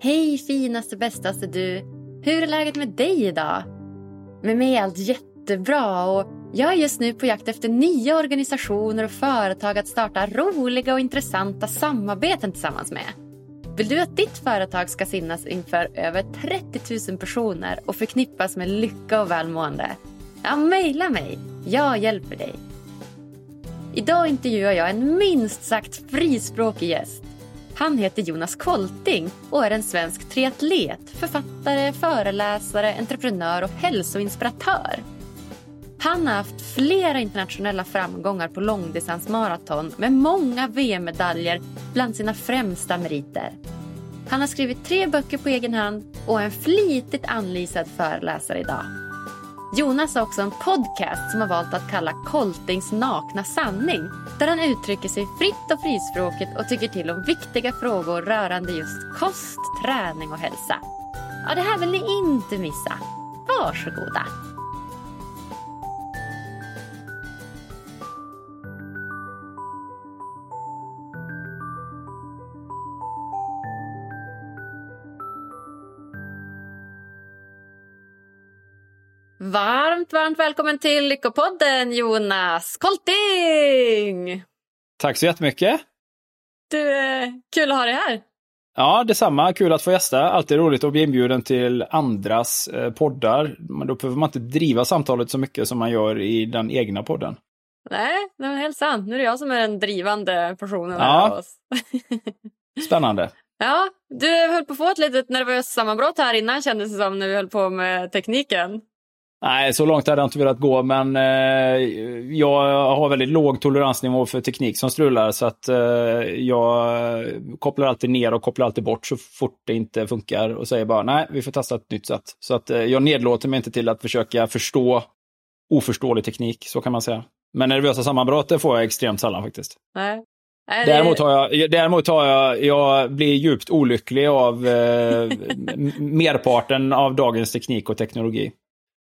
Hej finaste bästaste du! Hur är läget med dig idag? Med mig är allt jättebra och jag är just nu på jakt efter nya organisationer och företag att starta roliga och intressanta samarbeten tillsammans med. Vill du att ditt företag ska synas inför över 30 000 personer och förknippas med lycka och välmående? Ja, mejla mig. Jag hjälper dig. Idag intervjuar jag en minst sagt frispråkig gäst. Han heter Jonas Kolting och är en svensk triatlet, författare, föreläsare, entreprenör och hälsoinspiratör. Han har haft flera internationella framgångar på långdistansmaraton med många VM-medaljer bland sina främsta meriter. Han har skrivit tre böcker på egen hand och är en flitigt anlisad föreläsare idag. Jonas har också en podcast som har valt att kalla Koltings nakna sanning där han uttrycker sig fritt och frispråkigt och tycker till om viktiga frågor rörande just kost, träning och hälsa. Ja, det här vill ni inte missa. Varsågoda! Varmt, varmt välkommen till Lyckopodden Jonas Kolting! Tack så jättemycket! Du, eh, kul att ha dig här! Ja, detsamma. Kul att få gästa. Alltid roligt att bli inbjuden till andras eh, poddar. Då behöver man inte driva samtalet så mycket som man gör i den egna podden. Nej, det är helt sant. Nu är det jag som är den drivande personen Ja. här oss. Spännande. ja, du höll på att få ett litet nervöst sammanbrott här innan kändes det som när vi höll på med tekniken. Nej, så långt hade jag inte velat gå, men eh, jag har väldigt låg toleransnivå för teknik som strular, så att eh, jag kopplar alltid ner och kopplar alltid bort så fort det inte funkar och säger bara nej, vi får testa ett nytt sätt. Så att eh, jag nedlåter mig inte till att försöka förstå oförståelig teknik, så kan man säga. Men nervösa sammanbrott det får jag extremt sällan faktiskt. Nej. Nej, det- Däremot har jag, däremot har jag, jag blir djupt olycklig av eh, merparten av dagens teknik och teknologi.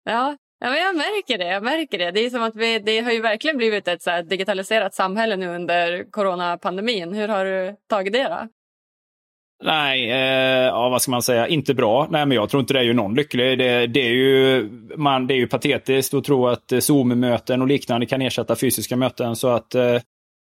Ja, ja men jag märker det. Jag märker det. Det är som att vi, det har ju verkligen blivit ett så här digitaliserat samhälle nu under coronapandemin. Hur har du tagit det då? Nej, eh, ja, vad ska man säga, inte bra. Nej, men jag tror inte det är ju någon lycklig. Det, det, är, ju, man, det är ju patetiskt att tro att eh, Zoom-möten och liknande kan ersätta fysiska möten. Så att eh,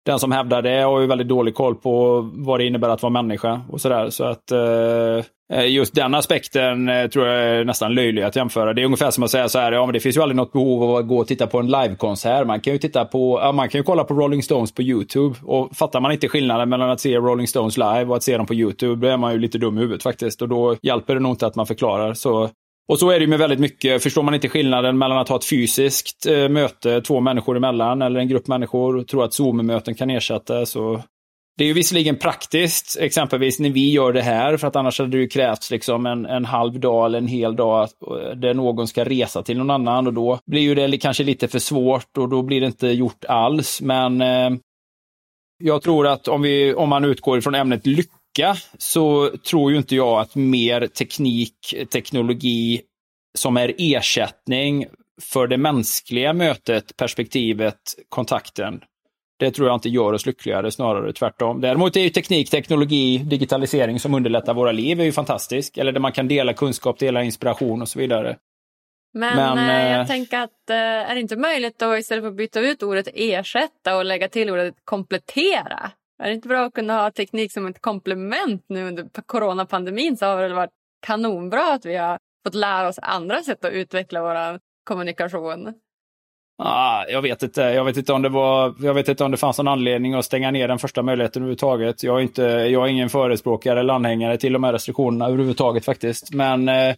den som hävdar det har ju väldigt dålig koll på vad det innebär att vara människa och sådär. Så att eh, Eh, just den aspekten eh, tror jag är nästan löjlig att jämföra. Det är ungefär som att säga så här, ja men det finns ju aldrig något behov av att gå och titta på en livekonsert. Man kan ju titta på, ja, man kan ju kolla på Rolling Stones på YouTube. Och fattar man inte skillnaden mellan att se Rolling Stones live och att se dem på YouTube, då är man ju lite dum i huvudet faktiskt. Och då hjälper det nog inte att man förklarar. Så och så är det ju med väldigt mycket. Förstår man inte skillnaden mellan att ha ett fysiskt eh, möte två människor emellan eller en grupp människor och tro att Zoom-möten kan ersätta så det är ju visserligen praktiskt, exempelvis när vi gör det här, för att annars hade det ju krävts liksom en, en halv dag eller en hel dag eh, där någon ska resa till någon annan och då blir ju det kanske lite för svårt och då blir det inte gjort alls. Men eh, Jag tror att om, vi, om man utgår från ämnet lycka så tror ju inte jag att mer teknik, teknologi som är ersättning för det mänskliga mötet, perspektivet, kontakten. Det tror jag inte gör oss lyckligare, snarare tvärtom. Däremot är ju teknik, teknologi, digitalisering som underlättar våra liv är ju fantastisk. Eller där man kan dela kunskap, dela inspiration och så vidare. Men, Men eh, jag eh, tänker att eh, är det inte möjligt då istället för att byta ut ordet ersätta och lägga till ordet komplettera? Är det inte bra att kunna ha teknik som ett komplement nu under coronapandemin så har det varit kanonbra att vi har fått lära oss andra sätt att utveckla vår kommunikation. Ah, jag vet inte. Jag vet inte, om det var, jag vet inte om det fanns någon anledning att stänga ner den första möjligheten överhuvudtaget. Jag är, inte, jag är ingen förespråkare eller anhängare till de här restriktionerna överhuvudtaget faktiskt. Men eh,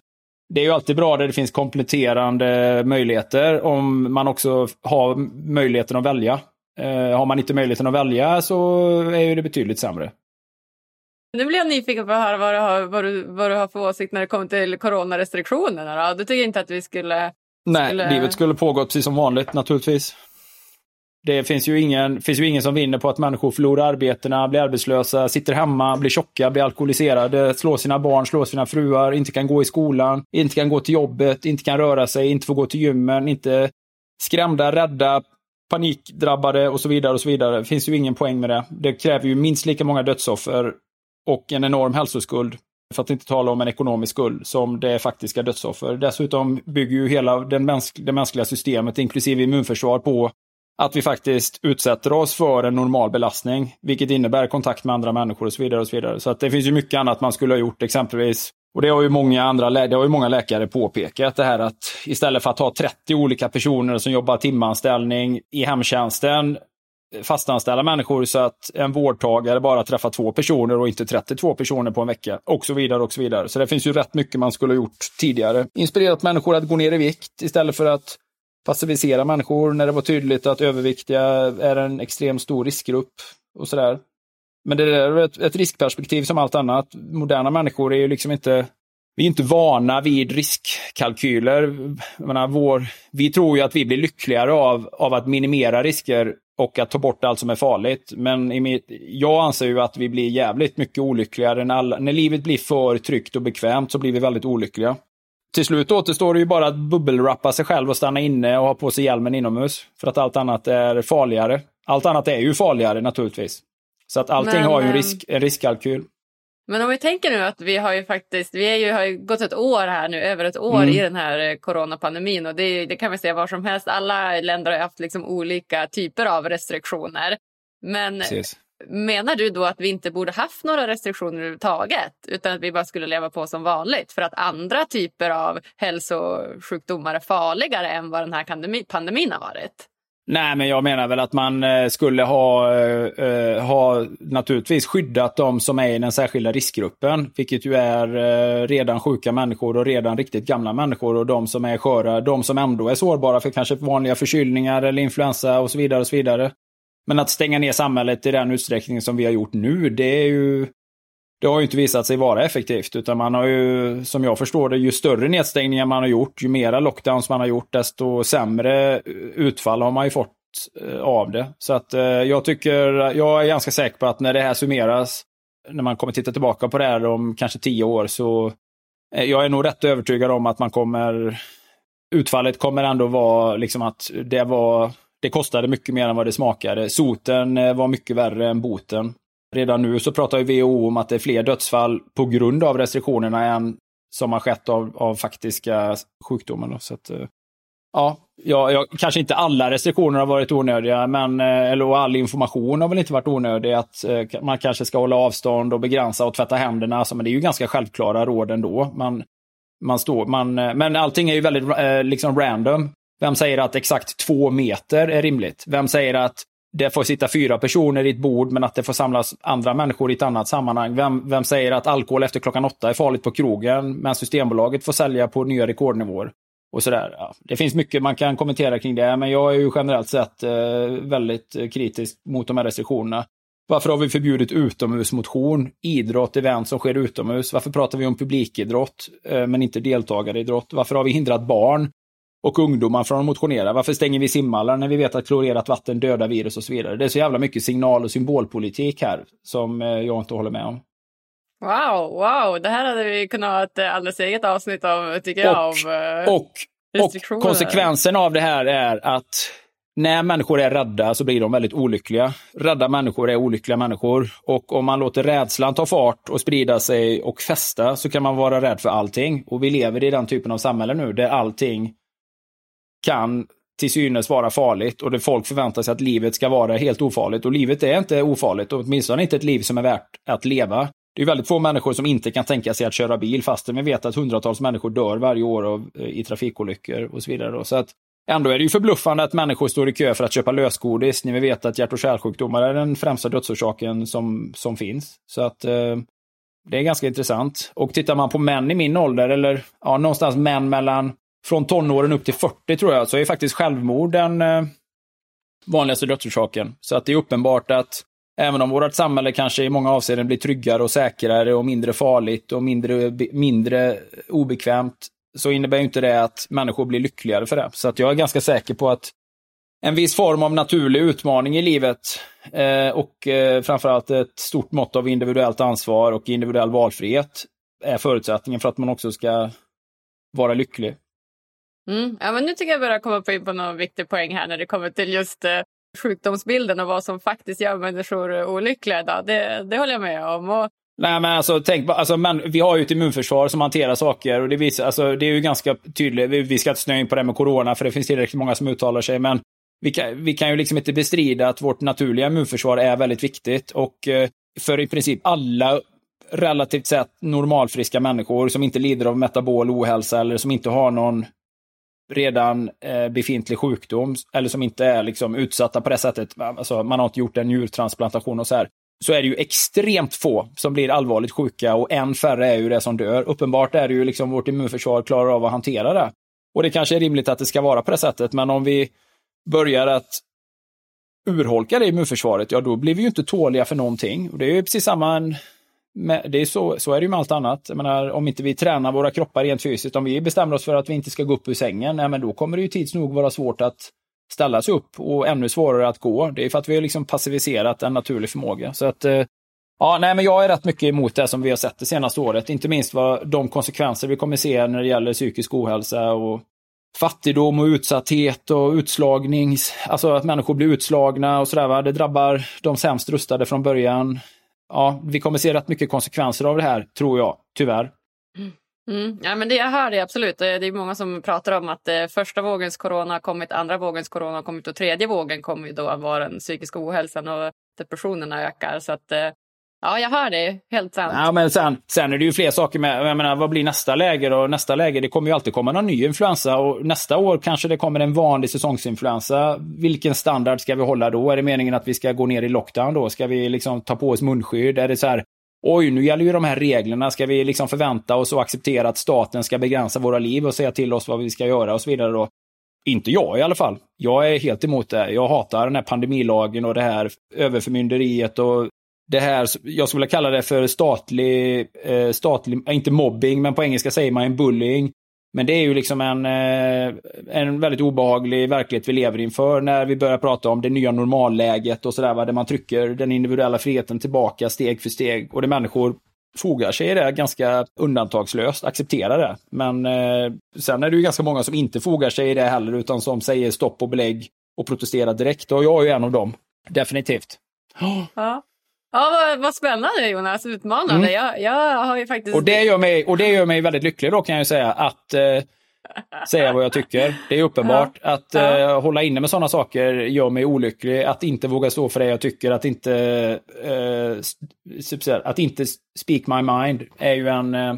det är ju alltid bra där det finns kompletterande möjligheter om man också har möjligheten att välja. Eh, har man inte möjligheten att välja så är det betydligt sämre. Nu blir jag nyfiken på att höra vad du har, vad du, vad du har för åsikt när det kommer till coronarestriktionerna. Då. Du tycker inte att vi skulle... Nej, skulle... livet skulle pågå precis som vanligt naturligtvis. Det finns ju, ingen, finns ju ingen som vinner på att människor förlorar arbetena, blir arbetslösa, sitter hemma, blir tjocka, blir alkoholiserade, slår sina barn, slår sina fruar, inte kan gå i skolan, inte kan gå till jobbet, inte kan röra sig, inte får gå till gymmen, inte skrämda, rädda, panikdrabbade och så vidare. och så vidare. Det finns ju ingen poäng med det. Det kräver ju minst lika många dödsoffer och en enorm hälsoskuld för att inte tala om en ekonomisk skuld som det är faktiska dödsoffer. Dessutom bygger ju hela den mänsk det mänskliga systemet, inklusive immunförsvar, på att vi faktiskt utsätter oss för en normal belastning, vilket innebär kontakt med andra människor och så vidare. och Så vidare. Så att det finns ju mycket annat man skulle ha gjort, exempelvis och det har ju många andra det har ju många läkare påpekat det här att istället för att ha 30 olika personer som jobbar timanställning i hemtjänsten fastanställa människor så att en vårdtagare bara träffar två personer och inte 32 personer på en vecka. Och så vidare och så vidare. Så det finns ju rätt mycket man skulle ha gjort tidigare. Inspirerat människor att gå ner i vikt istället för att passivisera människor när det var tydligt att överviktiga är en extremt stor riskgrupp och sådär. Men det är ett, ett riskperspektiv som allt annat. Moderna människor är ju liksom inte vi är inte vana vid riskkalkyler. Menar, vår, vi tror ju att vi blir lyckligare av, av att minimera risker och att ta bort allt som är farligt. Men i mitt, jag anser ju att vi blir jävligt mycket olyckligare. När, alla, när livet blir för tryggt och bekvämt så blir vi väldigt olyckliga. Till slut återstår det ju bara att bubbelrappa sig själv och stanna inne och ha på sig hjälmen inomhus. För att allt annat är farligare. Allt annat är ju farligare naturligtvis. Så att allting Men, har ju en, risk, en riskkalkyl. Men om vi tänker nu att vi har ju faktiskt, vi är ju, har ju gått ett år här nu, över ett år mm. i den här eh, coronapandemin och det, det kan vi säga var som helst. Alla länder har haft liksom olika typer av restriktioner. Men Precis. menar du då att vi inte borde haft några restriktioner överhuvudtaget utan att vi bara skulle leva på som vanligt för att andra typer av hälsosjukdomar är farligare än vad den här pandemi, pandemin har varit? Nej, men jag menar väl att man eh, skulle ha, eh, eh, ha naturligtvis skyddat de som är i den särskilda riskgruppen, vilket ju är redan sjuka människor och redan riktigt gamla människor och de som är sköra, de som ändå är sårbara för kanske vanliga förkylningar eller influensa och så vidare. och så vidare. Men att stänga ner samhället i den utsträckning som vi har gjort nu, det är ju det har ju inte visat sig vara effektivt. Utan man har ju, som jag förstår det, ju större nedstängningar man har gjort, ju mera lockdowns man har gjort, desto sämre eh, utfall har man ju fått eh, av det. Så att eh, jag tycker, jag är ganska säker på att när det här summeras, när man kommer titta tillbaka på det här om kanske tio år, så jag är nog rätt övertygad om att man kommer, utfallet kommer ändå vara liksom att det var, det kostade mycket mer än vad det smakade. Soten var mycket värre än boten. Redan nu så pratar ju WHO om att det är fler dödsfall på grund av restriktionerna än som har skett av, av faktiska sjukdomar. Så att, eh, ja, jag, jag, kanske inte alla restriktioner har varit onödiga, men eh, eller all information har väl inte varit onödig. Att eh, man kanske ska hålla avstånd och begränsa och tvätta händerna. Alltså, men det är ju ganska självklara råd ändå. Man, man står, man, men allting är ju väldigt liksom random. Vem säger att exakt två meter är rimligt? Vem säger att det får sitta fyra personer i ett bord men att det får samlas andra människor i ett annat sammanhang. Vem, vem säger att alkohol efter klockan åtta är farligt på krogen men Systembolaget får sälja på nya rekordnivåer? Och sådär. Ja, det finns mycket man kan kommentera kring det men jag är ju generellt sett eh, väldigt eh, kritisk mot de här restriktionerna. Varför har vi förbjudit utomhusmotion, idrott, event som sker utomhus? Varför pratar vi om publikidrott eh, men inte deltagaridrott? Varför har vi hindrat barn och ungdomar från att motionera? Varför stänger vi simhallar när vi vet att klorerat vatten dödar virus och så vidare? Det är så jävla mycket signal och symbolpolitik här som eh, jag inte håller med om. Wow, wow, det här hade vi kunnat ha ett alldeles eget avsnitt av, tycker jag. Och, av, eh, och, och konsekvensen av det här är att när människor är rädda så blir de väldigt olyckliga. Rädda människor är olyckliga människor. Och om man låter rädslan ta fart och sprida sig och fästa så kan man vara rädd för allting. Och vi lever i den typen av samhälle nu där allting kan till synes vara farligt och det folk förväntar sig att livet ska vara helt ofarligt. Och livet är inte ofarligt, och åtminstone inte ett liv som är värt att leva. Det är väldigt få människor som inte kan tänka sig att köra bil fastän vi vet att hundratals människor dör varje år av, eh, i trafikolyckor och så vidare. Så att Ändå är det ju förbluffande att människor står i kö för att köpa lösgodis när vi vet att hjärt och kärlsjukdomar är den främsta dödsorsaken som, som finns. Så att eh, det är ganska intressant. Och tittar man på män i min ålder, eller ja, någonstans män mellan från tonåren upp till 40 tror jag, så är faktiskt självmord den eh, vanligaste dödsorsaken. Så att det är uppenbart att även om vårt samhälle kanske i många avseenden blir tryggare och säkrare och mindre farligt och mindre, mindre obekvämt, så innebär inte det att människor blir lyckligare för det. Så att jag är ganska säker på att en viss form av naturlig utmaning i livet eh, och eh, framförallt ett stort mått av individuellt ansvar och individuell valfrihet är förutsättningen för att man också ska vara lycklig. Mm. Ja, men nu tycker jag börjar komma in på någon viktig poäng här när det kommer till just eh, sjukdomsbilden och vad som faktiskt gör människor eh, olyckliga idag. Det, det håller jag med om. Och Nej men alltså, tänk alltså, men, vi har ju ett immunförsvar som hanterar saker och det, visar, alltså, det är ju ganska tydligt. Vi, vi ska inte snöa in på det med corona för det finns tillräckligt många som uttalar sig. Men vi kan, vi kan ju liksom inte bestrida att vårt naturliga immunförsvar är väldigt viktigt. Och eh, för i princip alla relativt sett normalfriska människor som inte lider av metabol ohälsa eller som inte har någon redan eh, befintlig sjukdom eller som inte är liksom utsatta på det sättet. Alltså, man har inte gjort en njurtransplantation och så här så är det ju extremt få som blir allvarligt sjuka och än färre är ju det som dör. Uppenbart är det ju liksom vårt immunförsvar klarar av att hantera det. Och det kanske är rimligt att det ska vara på det sättet, men om vi börjar att urholka det immunförsvaret, ja då blir vi ju inte tåliga för någonting. Och det är ju precis samma det är så, så är det ju med allt annat. Jag menar, om inte vi tränar våra kroppar rent fysiskt, om vi bestämmer oss för att vi inte ska gå upp ur sängen, nej, men då kommer det ju tids nog vara svårt att ställa sig upp och ännu svårare att gå. Det är för att vi har liksom passiviserat en naturlig förmåga. Så att, eh, ja, nej, men jag är rätt mycket emot det som vi har sett det senaste året. Inte minst vad de konsekvenser vi kommer se när det gäller psykisk ohälsa och fattigdom och utsatthet och utslagning. Alltså att människor blir utslagna och sådär. Det drabbar de sämst rustade från början. Ja, vi kommer se rätt mycket konsekvenser av det här, tror jag, tyvärr. Mm. mm. Ja, men det jag hör det absolut. Eh, det är många som pratar om att eh, första vågens corona har kommit, andra vågens corona har kommit och tredje vågen kommer ju då att vara den psykiska ohälsan och depressionerna ökar. Så att, eh, ja, jag hör det. Helt sant. Ja, men sen, sen är det ju fler saker med. Jag menar, vad blir nästa läge då? Nästa läge, det kommer ju alltid komma någon ny influensa och nästa år kanske det kommer en vanlig säsongsinfluensa. Vilken standard ska vi hålla då? Är det meningen att vi ska gå ner i lockdown då? Ska vi liksom ta på oss munskydd? Är det så här, oj, nu gäller ju de här reglerna. Ska vi liksom förvänta oss och acceptera att staten ska begränsa våra liv och säga till oss vad vi ska göra och så vidare då? Inte jag i alla fall. Jag är helt emot det. Jag hatar den här pandemilagen och det här överförmynderiet och det här, jag skulle vilja kalla det för statlig, eh, statlig, inte mobbing, men på engelska säger man en bullying. Men det är ju liksom en, eh, en väldigt obehaglig verklighet vi lever inför när vi börjar prata om det nya normalläget och sådär, där man trycker den individuella friheten tillbaka steg för steg och det människor fogar sig i det ganska undantagslöst, accepterar det. Men eh, sen är det ju ganska många som inte fogar sig i det heller, utan som säger stopp och belägg och protesterar direkt. Och jag är ju en av dem, definitivt. Ja. Ja, vad, vad spännande Jonas, utmanande. Mm. Jag, jag har ju faktiskt... Och det gör mig, och det gör mig väldigt lycklig då kan jag säga, att eh, säga vad jag tycker. Det är uppenbart. Ja. Att ja. Eh, hålla inne med sådana saker gör mig olycklig. Att inte våga stå för det jag tycker, att inte, eh, att inte speak my mind är ju en eh,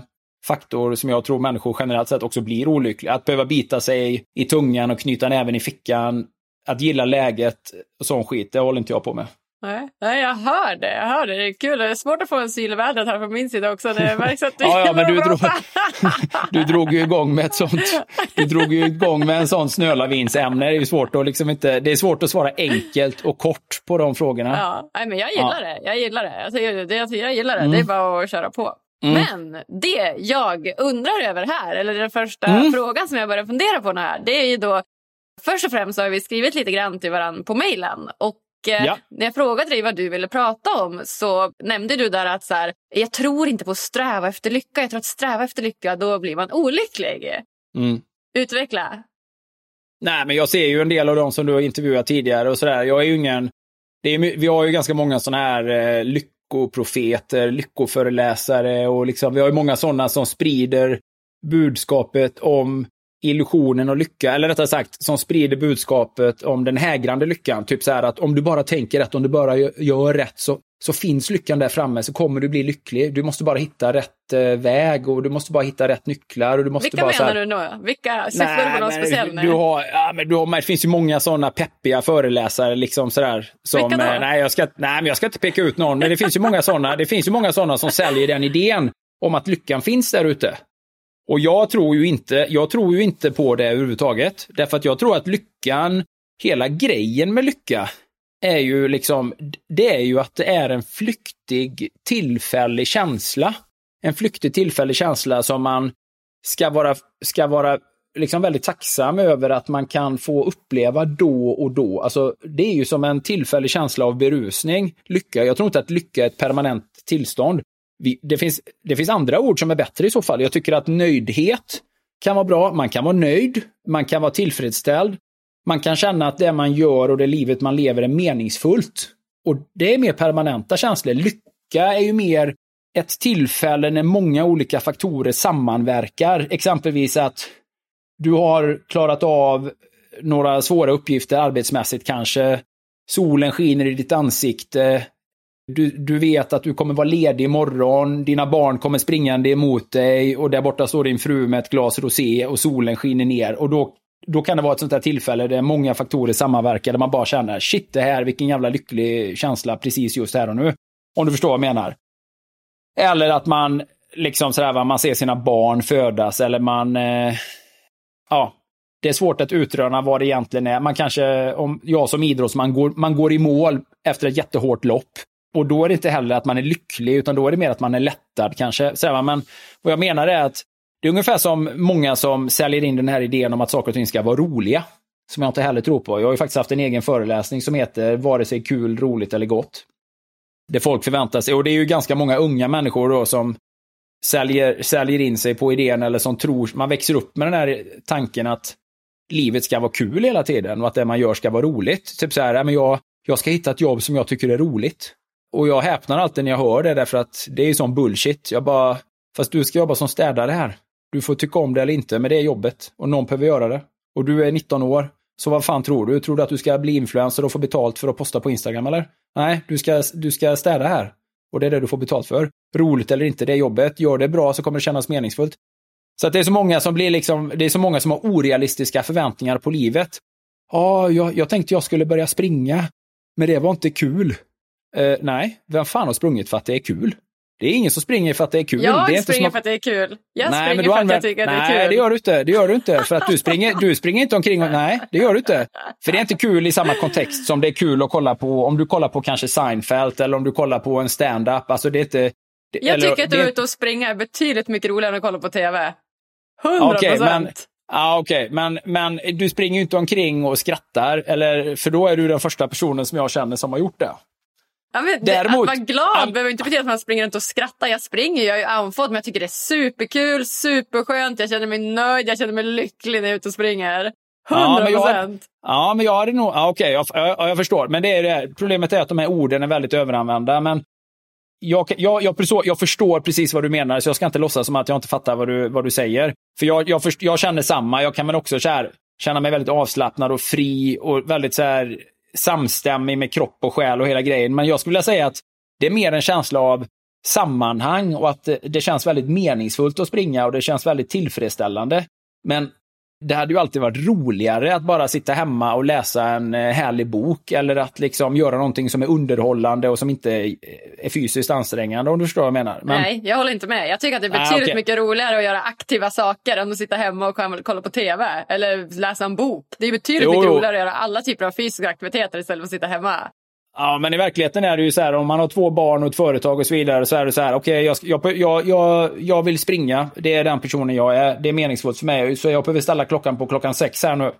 faktor som jag tror människor generellt sett också blir olyckliga. Att behöva bita sig i tungan och knyta näven i fickan, att gilla läget och sån skit, det håller inte jag på med. Nej, nej, jag hör det. Jag hör det. Det är kul. Det är svårt att få en syl i vädret här från min sida också. Det märks att du ja, ja, men du drog, du drog ju igång med ett sånt. Du drog ju igång med en sån snölavinsämne. Det är svårt att liksom inte. Det är svårt att svara enkelt och kort på de frågorna. Ja, nej, men jag gillar ja. det. Jag gillar det. Alltså, jag, jag, jag gillar det. Mm. Det är bara att köra på. Mm. Men det jag undrar över här, eller den första mm. frågan som jag börjar fundera på nu här, det är ju då Först och främst har vi skrivit lite grann till varandra på mejlen. Och ja. när jag frågade dig vad du ville prata om så nämnde du där att så här, jag tror inte på att sträva efter lycka. Jag tror att sträva efter lycka, då blir man olycklig. Mm. Utveckla. Nej, men jag ser ju en del av dem som du har intervjuat tidigare och sådär. Jag är ju ingen... Det är, vi har ju ganska många sådana här eh, lyckoprofeter, lyckoföreläsare och liksom, vi har ju många sådana som sprider budskapet om illusionen och lycka, eller rättare sagt som sprider budskapet om den hägrande lyckan. Typ så här att om du bara tänker rätt, om du bara gör rätt så, så finns lyckan där framme så kommer du bli lycklig. Du måste bara hitta rätt eh, väg och du måste bara hitta rätt nycklar. Och du måste Vilka bara, menar här, du nu? Vilka? Du på något speciellt? Du har, ja, men du har, det finns ju många sådana peppiga föreläsare liksom sådär. Som, Vilka då? Eh, nej, jag ska, nej, men jag ska inte peka ut någon, men det finns ju många sådana. Det finns ju många sådana som säljer den idén om att lyckan finns där ute. Och jag tror ju inte, jag tror ju inte på det överhuvudtaget. Därför att jag tror att lyckan, hela grejen med lycka, är ju liksom, det är ju att det är en flyktig, tillfällig känsla. En flyktig, tillfällig känsla som man ska vara, ska vara liksom väldigt tacksam över att man kan få uppleva då och då. Alltså, det är ju som en tillfällig känsla av berusning, lycka. Jag tror inte att lycka är ett permanent tillstånd vi, det, finns, det finns andra ord som är bättre i så fall. Jag tycker att nöjdhet kan vara bra. Man kan vara nöjd, man kan vara tillfredsställd. Man kan känna att det man gör och det livet man lever är meningsfullt. Och det är mer permanenta känslor. Lycka är ju mer ett tillfälle när många olika faktorer sammanverkar. Exempelvis att du har klarat av några svåra uppgifter arbetsmässigt kanske. Solen skiner i ditt ansikte. Du, du vet att du kommer vara ledig imorgon, dina barn kommer springande emot dig och där borta står din fru med ett glas rosé och solen skiner ner. Och då, då kan det vara ett sånt där tillfälle där många faktorer sammanverkar där man bara känner shit det här, vilken jävla lycklig känsla precis just här och nu. Om du förstår vad jag menar. Eller att man liksom sådär, man ser sina barn födas eller man... Eh, ja, det är svårt att utröna vad det egentligen är. Man kanske, om jag som idrottsman går, man går i mål efter ett jättehårt lopp. Och då är det inte heller att man är lycklig, utan då är det mer att man är lättad kanske. Så men vad jag menar är att det är ungefär som många som säljer in den här idén om att saker och ting ska vara roliga. Som jag inte heller tror på. Jag har ju faktiskt haft en egen föreläsning som heter Vare sig kul, roligt eller gott. Det folk förväntar sig, och det är ju ganska många unga människor då som säljer, säljer in sig på idén eller som tror, man växer upp med den här tanken att livet ska vara kul hela tiden och att det man gör ska vara roligt. Typ så här, men jag, jag ska hitta ett jobb som jag tycker är roligt. Och jag häpnar alltid när jag hör det därför att det är ju sån bullshit. Jag bara, fast du ska jobba som städare här. Du får tycka om det eller inte, men det är jobbet och någon behöver göra det. Och du är 19 år, så vad fan tror du? Tror du att du ska bli influencer och få betalt för att posta på Instagram eller? Nej, du ska, du ska städa här. Och det är det du får betalt för. Roligt eller inte, det är jobbet. Gör det bra så kommer det kännas meningsfullt. Så att det är så många som blir liksom, det är så många som har orealistiska förväntningar på livet. Ja, jag, jag tänkte jag skulle börja springa, men det var inte kul. Uh, nej, vem fan har sprungit för att det är kul? Det är ingen som springer för att det är kul. Jag det är springer som... för att det är kul. Jag nej, springer för att jag tycker att det är kul. Nej, det gör du inte. Det gör du inte. För att du springer, du springer inte omkring och... Nej, det gör du inte. För det är inte kul i samma kontext som det är kul att kolla på, om du kollar på kanske Seinfeld eller om du kollar på en stand-up. Alltså det är inte... Det, jag eller, tycker att du är ute och springa är betydligt mycket roligare än att kolla på TV. 100 procent! Ja, okej, okay. men, men du springer ju inte omkring och skrattar, eller, för då är du den första personen som jag känner som har gjort det. Ja, men Däremot, att vara glad all... behöver inte betyda att man springer runt och skrattar. Jag springer, jag är andfådd, men jag tycker det är superkul, superskönt. Jag känner mig nöjd, jag känner mig lycklig när jag är ute och springer. 100 procent. Ja, ja, men jag hade nog... Ja, Okej, okay, jag, jag, jag, förstår. Men det är det. problemet är att de här orden är väldigt överanvända. Men jag, jag, jag, jag, förstår precis vad du menar, så jag ska inte låtsas som att jag inte fattar vad du, vad du säger. För jag, jag, först, jag känner samma. Jag kan väl också så här, känna mig väldigt avslappnad och fri och väldigt så här samstämmig med kropp och själ och hela grejen. Men jag skulle vilja säga att det är mer en känsla av sammanhang och att det känns väldigt meningsfullt att springa och det känns väldigt tillfredsställande. Men det hade ju alltid varit roligare att bara sitta hemma och läsa en eh, härlig bok eller att liksom göra någonting som är underhållande och som inte är fysiskt ansträngande om du förstår vad jag menar. Men... Nej, jag håller inte med. Jag tycker att det är ah, betydligt ah, okay. mycket roligare att göra aktiva saker än att sitta hemma och kolla på TV eller läsa en bok. Det är betydligt jo, mycket roligare att göra alla typer av fysiska aktiviteter istället för att sitta hemma. Ja, men i verkligheten är det ju så här om man har två barn och ett företag och så vidare så är det så här, okej, okay, jag, jag, jag, jag vill springa. Det är den personen jag är. Det är meningsfullt för mig. Så jag behöver ställa klockan på klockan sex här nu.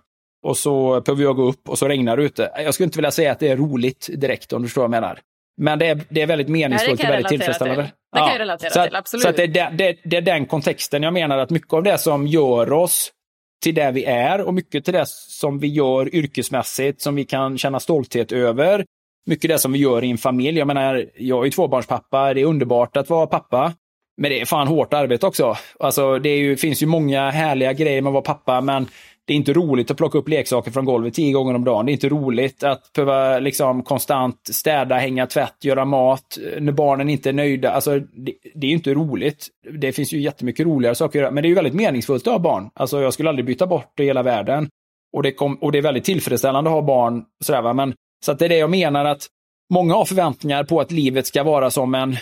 Och så behöver jag gå upp och så regnar det ute. Jag skulle inte vilja säga att det är roligt direkt om du förstår vad jag menar. Men det är, det är väldigt meningsfullt och väldigt tillfredsställande. Till. Det kan jag relatera så till, absolut. Så det, är, det, det är den kontexten jag menar att mycket av det som gör oss till det vi är och mycket till det som vi gör yrkesmässigt, som vi kan känna stolthet över. Mycket det som vi gör i en familj. Jag menar, jag är ju tvåbarnspappa, det är underbart att vara pappa. Men det är fan hårt arbete också. Alltså, det ju, finns ju många härliga grejer med att vara pappa, men det är inte roligt att plocka upp leksaker från golvet tio gånger om dagen. Det är inte roligt att behöva liksom konstant städa, hänga tvätt, göra mat när barnen inte är nöjda. Alltså, det, det är inte roligt. Det finns ju jättemycket roligare saker att göra, men det är ju väldigt meningsfullt att ha barn. Alltså, jag skulle aldrig byta bort det i hela världen. Och det, kom, och det är väldigt tillfredsställande att ha barn. Sådär, va? Men, så att det är det jag menar att många har förväntningar på att livet ska vara som en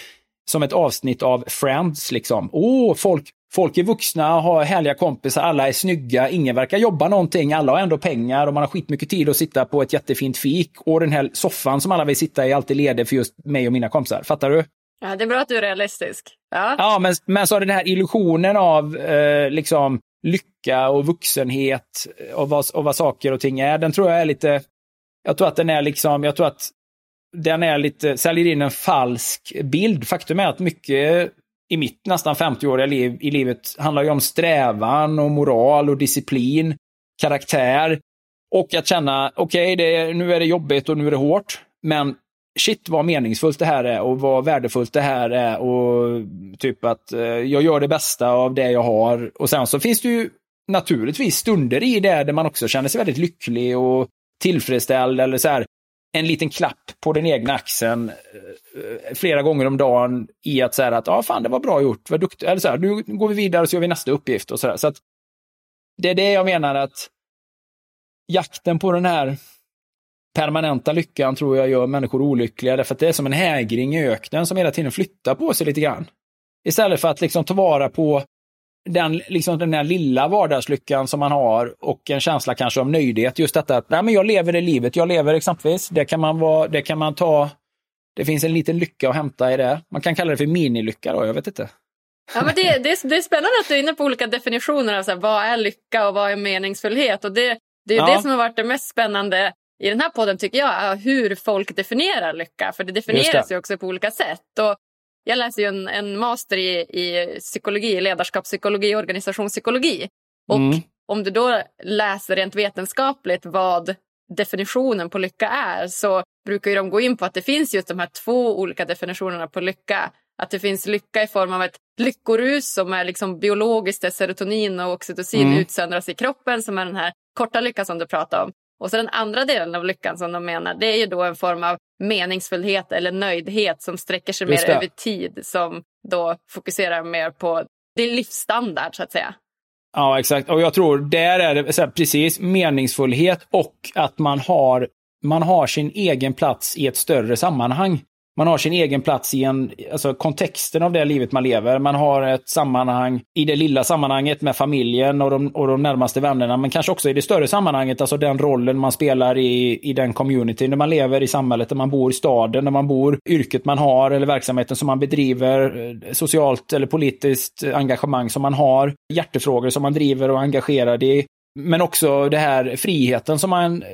som ett avsnitt av Friends. Liksom. Åh, folk, folk är vuxna, har härliga kompisar, alla är snygga, ingen verkar jobba någonting, alla har ändå pengar och man har skitmycket tid att sitta på ett jättefint fik. Och den här soffan som alla vill sitta i är alltid ledig för just mig och mina kompisar. Fattar du? Ja, det är bra att du är realistisk. Ja, ja men, men så den här illusionen av eh, liksom lycka och vuxenhet och vad, och vad saker och ting är, den tror jag är lite... Jag tror att den är liksom, jag tror att den är lite, säljer in en falsk bild. Faktum är att mycket i mitt nästan 50-åriga liv i livet handlar ju om strävan och moral och disciplin, karaktär och att känna, okej, okay, nu är det jobbigt och nu är det hårt, men shit vad meningsfullt det här är och vad värdefullt det här är och typ att eh, jag gör det bästa av det jag har. Och sen så finns det ju naturligtvis stunder i det där man också känner sig väldigt lycklig och tillfredsställd eller så här en liten klapp på den egna axeln eh, flera gånger om dagen i att säga att ja, ah, fan, det var bra gjort, vad duktig, eller så här, nu går vi vidare och så gör vi nästa uppgift och så där. Så att det är det jag menar att jakten på den här permanenta lyckan tror jag gör människor olyckliga, därför att det är som en hägring i öknen som hela tiden flyttar på sig lite grann. Istället för att liksom ta vara på den, liksom den här lilla vardagslyckan som man har och en känsla kanske av nöjdhet. Just detta att nej, men jag lever det livet jag lever exempelvis. Det kan man, vara, det kan man ta. Det finns en liten lycka att hämta i det. Man kan kalla det för minilycka då, jag vet inte. Ja, men det, det, är, det är spännande att du är inne på olika definitioner av så här, vad är lycka och vad är meningsfullhet. Och det, det är ja. det som har varit det mest spännande i den här podden tycker jag, hur folk definierar lycka. För det definieras det. ju också på olika sätt. Och jag läser ju en, en master i, i psykologi, ledarskapspsykologi och organisationspsykologi. Och mm. om du då läser rent vetenskapligt vad definitionen på lycka är så brukar de gå in på att det finns just de här två olika definitionerna på lycka. Att det finns lycka i form av ett lyckorus som är liksom biologiskt där serotonin och oxytocin mm. utsöndras i kroppen som är den här korta lyckan som du pratar om. Och så den andra delen av lyckan som de menar, det är ju då en form av meningsfullhet eller nöjdhet som sträcker sig mer över tid, som då fokuserar mer på din livsstandard så att säga. Ja, exakt. Och jag tror där är det här, precis meningsfullhet och att man har, man har sin egen plats i ett större sammanhang. Man har sin egen plats i en, alltså kontexten av det livet man lever. Man har ett sammanhang i det lilla sammanhanget med familjen och de, och de närmaste vännerna, men kanske också i det större sammanhanget, alltså den rollen man spelar i, i den community, när man lever i samhället, där man bor i staden, där man bor, yrket man har eller verksamheten som man bedriver, eh, socialt eller politiskt engagemang som man har, hjärtefrågor som man driver och engagerar engagerad i, men också det här friheten som man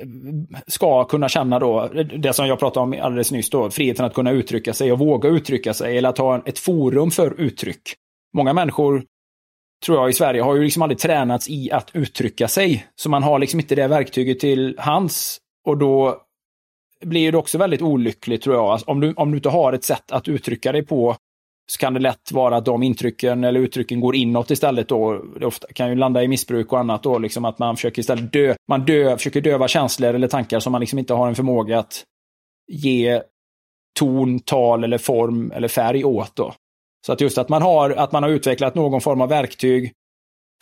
ska kunna känna då. Det som jag pratade om alldeles nyss då. Friheten att kunna uttrycka sig och våga uttrycka sig eller att ha ett forum för uttryck. Många människor, tror jag, i Sverige har ju liksom aldrig tränats i att uttrycka sig. Så man har liksom inte det verktyget till hands. Och då blir det också väldigt olyckligt tror jag. Alltså, om du, om du inte har ett sätt att uttrycka dig på så kan det lätt vara att de intrycken eller uttrycken går inåt istället då. Det ofta kan ju landa i missbruk och annat då, liksom att man försöker istället dö, man dö, försöker döva känslor eller tankar som man liksom inte har en förmåga att ge ton, tal eller form eller färg åt då. Så att just att man har, att man har utvecklat någon form av verktyg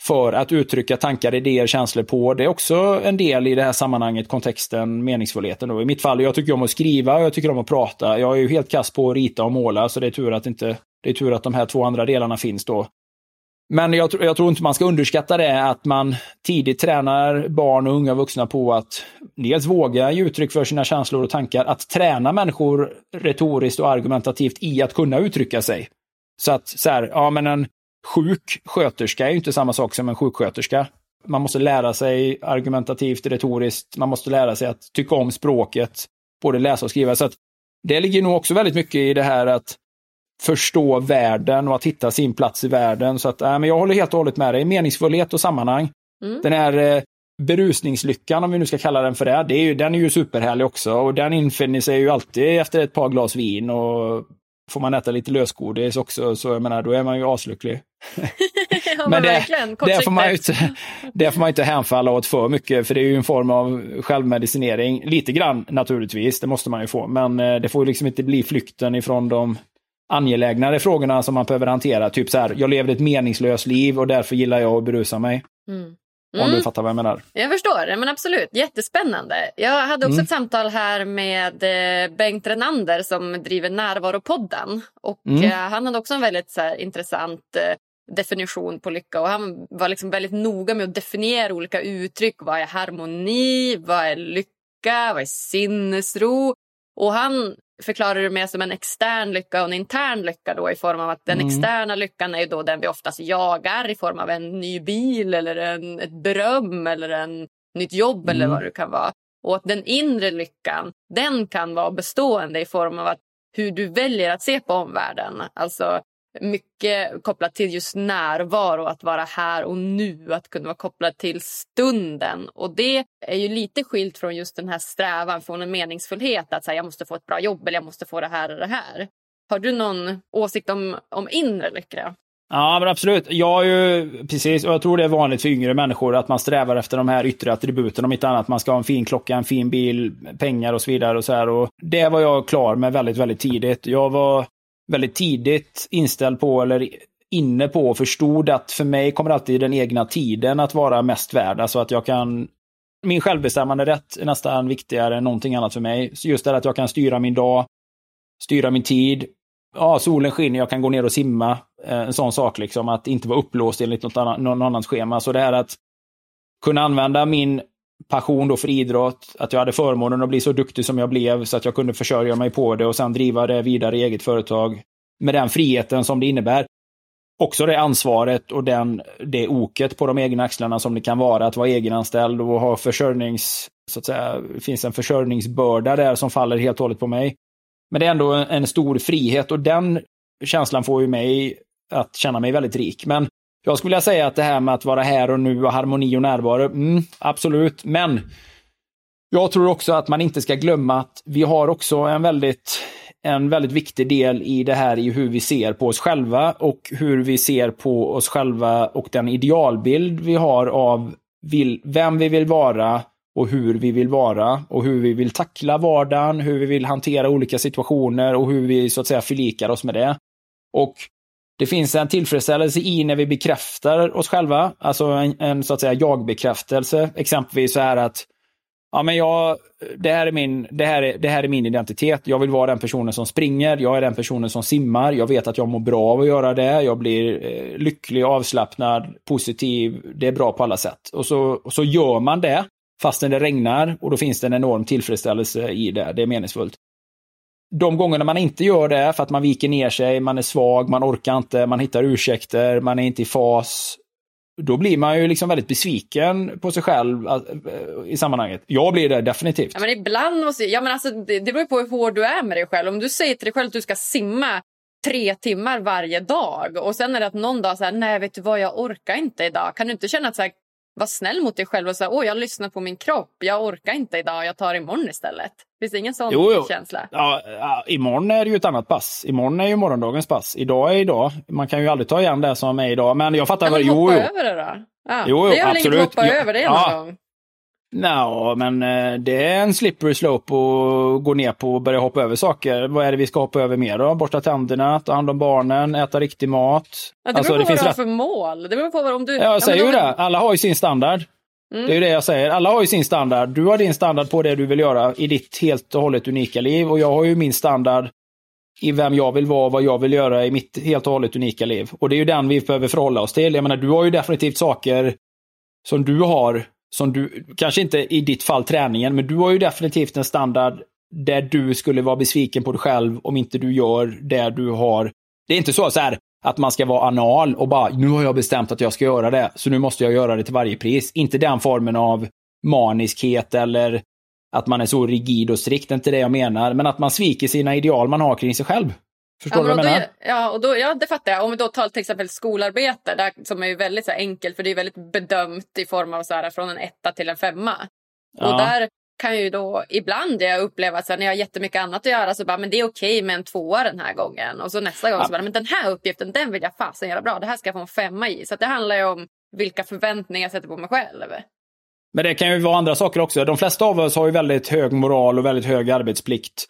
för att uttrycka tankar, idéer, känslor på. Det är också en del i det här sammanhanget, kontexten, meningsfullheten. Då. I mitt fall, jag tycker om att skriva och jag tycker om att prata. Jag är ju helt kass på att rita och måla, så det är tur att inte det är tur att de här två andra delarna finns då. Men jag, jag, tror inte man ska underskatta det, att man tidigt tränar barn och unga vuxna på att dels våga ge uttryck för sina känslor och tankar, att träna människor retoriskt och argumentativt i att kunna uttrycka sig. Så att så här, ja men en sjuk sköterska är ju inte samma sak som en sjuksköterska. Man måste lära sig argumentativt, retoriskt, man måste lära sig att tycka om språket, både läsa och skriva. Så att det ligger nog också väldigt mycket i det här att förstå världen och att hitta sin plats i världen. Så att, äh, men jag håller helt och hållet med dig. Meningsfullhet och sammanhang. Mm. Den här eh, berusningslyckan, om vi nu ska kalla den för det, det är ju, den är ju superhärlig också. Och den infinner sig ju alltid efter ett par glas vin och får man äta lite lösgodis också, så jag menar, då är man ju aslycklig. ja, men det, det, får man ju inte, det får man inte hänfalla åt för mycket, för det är ju en form av självmedicinering. Lite grann naturligtvis, det måste man ju få, men eh, det får liksom inte bli flykten ifrån de angelägnare frågorna som man behöver hantera. Typ så här, jag lever ett meningslöst liv och därför gillar jag att berusa mig. Mm. Mm. Om du fattar vad jag menar. Jag förstår, men absolut. Jättespännande. Jag hade också mm. ett samtal här med eh, Bengt Renander som driver Närvaropodden. Och mm. Eh, han hade också en väldigt så här, intressant eh, definition på lycka. Och han var liksom väldigt noga med att definiera olika uttryck. Vad är harmoni? Vad är lycka? Vad är sinnesro? Och han förklarar det mer som en extern lycka och en intern lycka då i form av att den mm. externa lyckan är då den vi oftast jagar i form av en ny bil eller en, ett beröm eller en nytt jobb mm. eller vad det kan vara. Och att den inre lyckan, den kan vara bestående i form av att hur du väljer att se på omvärlden. Alltså mycket kopplat till just närvaro, att vara här och nu, att kunna vara kopplad till stunden. Och det är ju lite skilt från just den här strävan från en meningsfullhet, att säga jag måste få ett bra jobb eller jag måste få det här och det här. Har du någon åsikt om, om inre lycka? Ja, men absolut. Jag är ju, precis, och jag tror det är vanligt för yngre människor att man strävar efter de här yttre attributen, om inte annat. Man ska ha en fin klocka, en fin bil, pengar och så vidare. Och så här. Och det var jag klar med väldigt, väldigt tidigt. Jag var väldigt tidigt inställd på eller inne på och förstod att för mig kommer alltid den egna tiden att vara mest värd. Alltså att jag kan min självbestämmande rätt är nästan viktigare än någonting annat för mig. Så just det att jag kan styra min dag, styra min tid. Ja, solen skiner, jag kan gå ner och simma. Eh, en sån sak liksom, att inte vara upplåst enligt något annat, någon annans schema. Så det här att kunna använda min passion då för idrott, att jag hade förmånen att bli så duktig som jag blev så att jag kunde försörja mig på det och sen driva det vidare i eget företag. Med den friheten som det innebär. Också det ansvaret och den, det oket på de egna axlarna som det kan vara att vara egenanställd och ha försörjnings... Så att säga, det finns en försörjningsbörda där som faller helt och hållet på mig. Men det är ändå en, en stor frihet och den känslan får ju mig att känna mig väldigt rik. Men jag skulle vilja säga att det här med att vara här och nu och harmoni och närvaro, mm, absolut. Men jag tror också att man inte ska glömma att vi har också en väldigt, en väldigt viktig del i det här i hur vi ser på oss själva och hur vi ser på oss själva och den idealbild vi har av vill, vem vi vill vara och hur vi vill vara och hur vi vill tackla vardagen, hur vi vill hantera olika situationer och hur vi så att säga förlikar oss med det. Och det finns en tillfredsställelse i när vi bekräftar oss själva, alltså en, en så att säga jag-bekräftelse. Exempelvis så här att ja, men jag, det, här är min, det, här är, det här är min identitet. Jag vill vara den personen som springer, jag är den personen som simmar, jag vet att jag mår bra av att göra det, jag blir eh, lycklig, avslappnad, positiv, det är bra på alla sätt. Och så, och så gör man det fastän det regnar och då finns det en enorm tillfredsställelse i det, det är meningsfullt de gångerna man inte gör det för att man viker ner sig, man är svag, man orkar inte, man hittar ursäkter, man är inte i fas. Då blir man ju liksom väldigt besviken på sig själv eh, i sammanhanget. Jag blir det definitivt. Ja, men ibland måste, ja, men alltså, det, det beror på hur hård du är med dig själv. Om du säger till dig själv att du ska simma tre timmar varje dag och sen är det att någon dag så här, nej vet du vad, jag orkar inte idag. Kan du inte känna att så här, var snäll mot dig själv och säga åh jag lyssnar på min kropp, jag orkar inte idag, jag tar imorgon istället. Finns det ingen sån jo, jo. känsla? Ja, ja, imorgon är det ju ett annat pass. Imorgon är ju morgondagens pass. Idag är idag. Man kan ju aldrig ta igen det som är idag. Men jag fattar. Ja, men jo, hoppa jo. över det då? Ja, jo, jo, det är väl inget hoppa ja, över det ja. någon gång? Nej, men eh, det är en slippery slope att gå ner på och börja hoppa över saker. Vad är det vi ska hoppa över mer då? Borsta tänderna, ta hand om barnen, äta riktig mat. Ja, det beror alltså, på vad du har för mål. Det beror på vad om du... Ja, jag säger ju det. Alla har ju sin standard. Mm. Det är ju det jag säger. Alla har ju sin standard. Du har din standard på det du vill göra i ditt helt och hållet unika liv och jag har ju min standard i vem jag vill vara och vad jag vill göra i mitt helt och hållet unika liv. Och det är ju den vi behöver förhålla oss till. Jag menar, du har ju definitivt saker som du har, som du, kanske inte i ditt fall träningen, men du har ju definitivt en standard där du skulle vara besviken på dig själv om inte du gör det du har. Det är inte så, så här, att man ska vara anal och bara, nu har jag bestämt att jag ska göra det, så nu måste jag göra det till varje pris. Inte den formen av maniskhet eller att man är så rigid och strikt, det är inte det jag menar, men att man sviker sina ideal man har kring sig själv. Förstår ja, du vad jag då, menar? Ja, och då, ja, det fattar jag. Om vi då tar till exempel skolarbete, där, som är väldigt så här, enkelt för det är väldigt bedömt i form av så här, från en etta till en femma. Ja. Och där kan ju då ibland jag uppleva att så här, när jag har jättemycket annat att göra så bara, men det är okej med en tvåa den här gången. Och så nästa gång så bara, men den här uppgiften den vill jag fasen göra bra. Det här ska jag få en femma i. Så det handlar ju om vilka förväntningar jag sätter på mig själv. Men det kan ju vara andra saker också. De flesta av oss har ju väldigt hög moral och väldigt hög arbetsplikt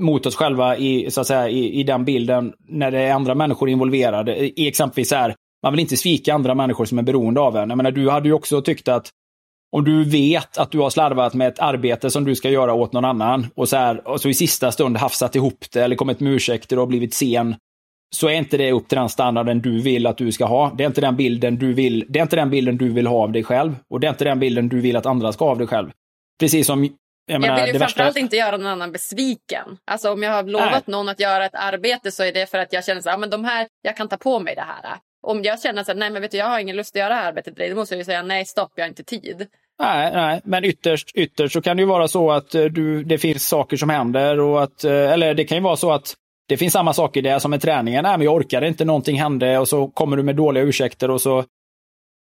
mot oss själva i, så att säga, i, i den bilden när det är andra människor involverade. I exempelvis så här, man vill inte svika andra människor som är beroende av en. Jag menar, du hade ju också tyckt att om du vet att du har slarvat med ett arbete som du ska göra åt någon annan och så, här, och så i sista stund hafsat ihop det eller kommit med ursäkter och blivit sen. Så är inte det upp till den standarden du vill att du ska ha. Det är inte den bilden du vill, det är inte den bilden du vill ha av dig själv. Och det är inte den bilden du vill att andra ska ha av dig själv. Precis som jag, Jag menar, vill ju det värsta... framförallt inte göra någon annan besviken. Alltså om jag har lovat Nej. någon att göra ett arbete så är det för att jag känner så här, men de här, jag kan ta på mig det här. Om jag känner så här, nej men vet du, jag har ingen lust att göra det här arbetet då måste jag ju säga nej, stopp, jag har inte tid. Nej, nej, men ytterst, ytterst så kan det ju vara så att eh, du, det finns saker som händer och att, eh, eller det kan ju vara så att det finns samma saker där som med träningen. Nej, men jag orkade inte, någonting hände och så kommer du med dåliga ursäkter och så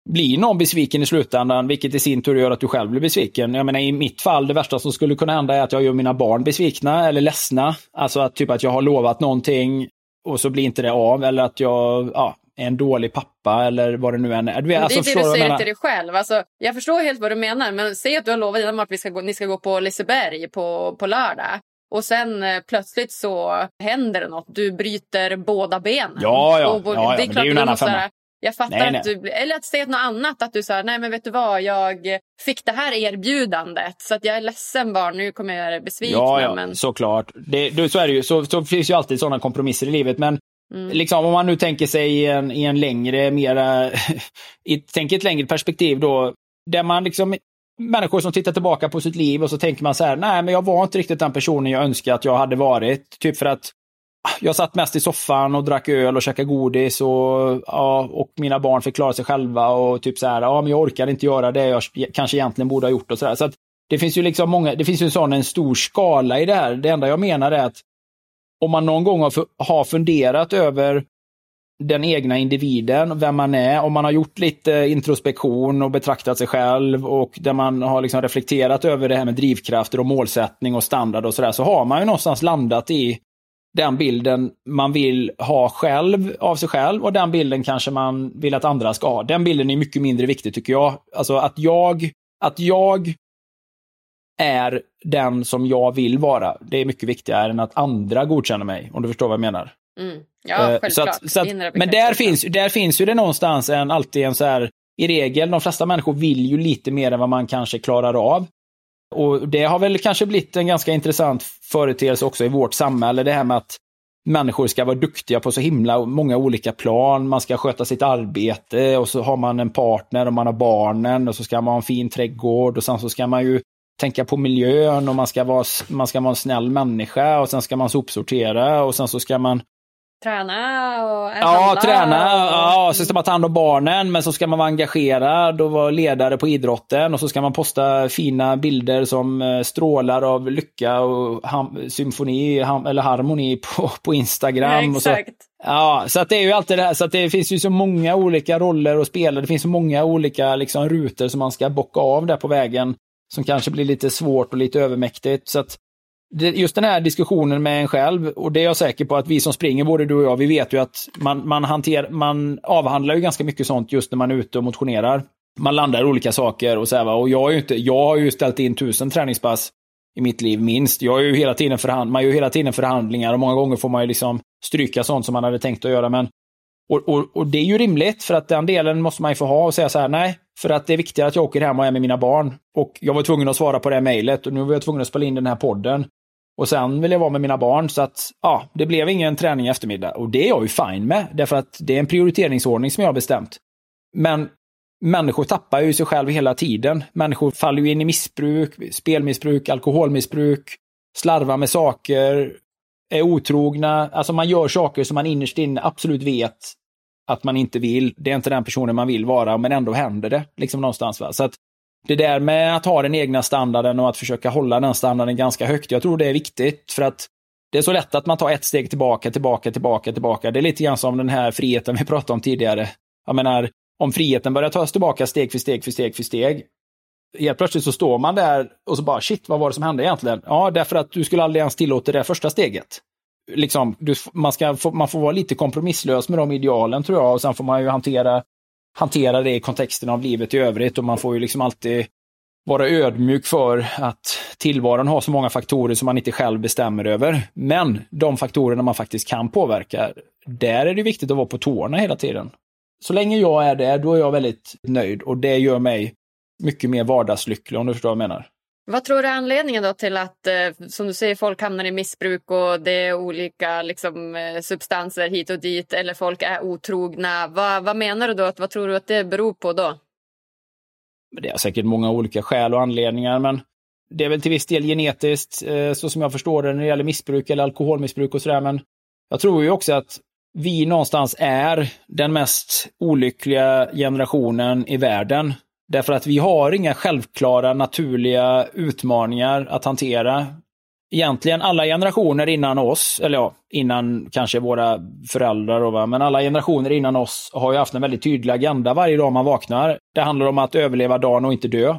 blir någon besviken i slutändan, vilket i sin tur gör att du själv blir besviken. Jag menar i mitt fall, det värsta som skulle kunna hända är att jag gör mina barn besvikna eller ledsna. Alltså att typ att jag har lovat någonting och så blir inte det av eller att jag ja, är en dålig pappa eller vad det nu än är. Du alltså, det är det förstår du säger till dig själv. Alltså, jag förstår helt vad du menar, men säg att du har lovat dina att vi ska gå, ni ska gå på Liseberg på, på lördag. Och sen eh, plötsligt så händer det något. Du bryter båda benen. Ja, ja. Och, Ja, ja, det är klart det är ju en annan femma. Jag fattar Nej, nej. att du blir- Eller att säga något annat. Att du säger nej men vet du vad, jag fick det här erbjudandet. Så att jag är ledsen barn, nu kommer jag göra besvikna. Ja, ja men... såklart. Det, det, så är det ju. Så, så finns ju alltid sådana kompromisser i livet. Men Mm. liksom, om man nu tänker sig i en, i en längre, mera, i, tänk ett längre perspektiv då. Där man liksom, människor som tittar tillbaka på sitt liv och så tänker man så här, nej men jag var inte riktigt den personen jag önskade att jag hade varit. Typ för att jag satt mest i soffan och drack öl och käkade godis och, ja, och mina barn fick klara sig själva och typ så här, ja men jag orkade inte göra det jag kanske egentligen borde ha gjort och så där. Så att det finns ju liksom många, det finns ju en sån en stor skala i det här. Det enda jag menar är att om man någon gång har, har funderat över den egna individen, vem man är, om man har gjort lite introspektion och betraktat sig själv och där man har liksom reflekterat över det här med drivkrafter och målsättning och standard och sådär, så har man ju någonstans landat i den bilden man vill ha själv av sig själv och den bilden kanske man vill att andra ska ha. Den bilden är mycket mindre viktig tycker jag. Alltså att jag, att jag är den som jag vill vara. Det är mycket viktigare än att andra godkänner mig, om du förstår vad jag menar. Mm. Ja, självklart. så att, så att, men där finns, där finns ju det någonstans en, alltid en så här, i regel, de flesta människor vill ju lite mer än vad man kanske klarar av. Och det har väl kanske blivit en ganska intressant företeelse också i vårt samhälle, det här med att människor ska vara duktiga på så himla många olika plan. Man ska sköta sitt arbete och så har man en partner och man har barnen och så ska man ha en fin trädgård och sen så ska man ju tänka på miljön och man ska vara, man ska vara en snäll människa och sen ska man sopsortera och sen så ska man Träna och Ja, träna. och- Ja, så ska man ta hand om barnen, men så ska man vara engagerad och vara ledare på idrotten. Och så ska man posta fina bilder som eh, strålar av lycka och symfoni eller harmoni på, på Instagram. Ja, och så. exakt. Ja, så att det är ju alltid det här. Så att det finns ju så många olika roller att spela. Det finns så många olika liksom, rutor som man ska bocka av där på vägen. Som kanske blir lite svårt och lite övermäktigt. Så att just den här diskussionen med en själv, och det är jag säker på att vi som springer, både du och jag, vi vet ju att man, man, hanter, man avhandlar ju ganska mycket sånt just när man är ute och motionerar. Man landar i olika saker och så här, va? och jag, är ju inte, jag har ju ställt in tusen träningspass i mitt liv minst. Jag är ju hela tiden förhand, man gör ju hela tiden förhandlingar och många gånger får man ju liksom stryka sånt som man hade tänkt att göra. Men, och, och, och det är ju rimligt för att den delen måste man ju få ha och säga så här, nej, för att det är viktigare att jag åker hem och är med mina barn. Och jag var tvungen att svara på det här mejlet och nu var jag tvungen att spela in den här podden. Och sen vill jag vara med mina barn så att ja, det blev ingen träning i eftermiddag. Och det är jag ju fine med, därför att det är en prioriteringsordning som jag har bestämt. Men människor tappar ju sig själv hela tiden. Människor faller ju in i missbruk, spelmissbruk, alkoholmissbruk, slarvar med saker, är otrogna. Alltså man gör saker som man innerst inne absolut vet att man inte vill. Det är inte den personen man vill vara, men ändå händer det. Liksom någonstans. Va? Så att det där med att ha den egna standarden och att försöka hålla den standarden ganska högt, jag tror det är viktigt. För att det är så lätt att man tar ett steg tillbaka, tillbaka, tillbaka, tillbaka. Det är lite grann som den här friheten vi pratade om tidigare. Jag menar, om friheten börjar tas tillbaka steg för steg för steg för steg. Helt plötsligt så står man där och så bara shit, vad var det som hände egentligen? Ja, därför att du skulle aldrig ens tillåta det första steget. Liksom, du, man, ska, man får vara lite kompromisslös med de idealen tror jag och sen får man ju hantera, hantera det i kontexten av livet i övrigt och man får ju liksom alltid vara ödmjuk för att tillvaron har så många faktorer som man inte själv bestämmer över. Men de faktorerna man faktiskt kan påverka, där är det viktigt att vara på tårna hela tiden. Så länge jag är där, då är jag väldigt nöjd och det gör mig mycket mer vardagslycklig om du förstår vad jag menar. Vad tror du är anledningen då till att, eh, som du säger, folk hamnar i missbruk och det är olika liksom, eh, substanser hit och dit eller folk är otrogna? Vad, vad menar du då? Vad tror du att det beror på då? Det är säkert många olika skäl och anledningar, men det är väl till viss del genetiskt, eh, så som jag förstår det, när det gäller missbruk eller alkoholmissbruk och sådär. Men jag tror ju också att vi någonstans är den mest olyckliga generationen i världen. Därför att vi har inga självklara naturliga utmaningar att hantera. Egentligen alla generationer innan oss, eller ja, innan kanske våra föräldrar, då, va? men alla generationer innan oss har ju haft en väldigt tydlig agenda varje dag man vaknar. Det handlar om att överleva dagen och inte dö.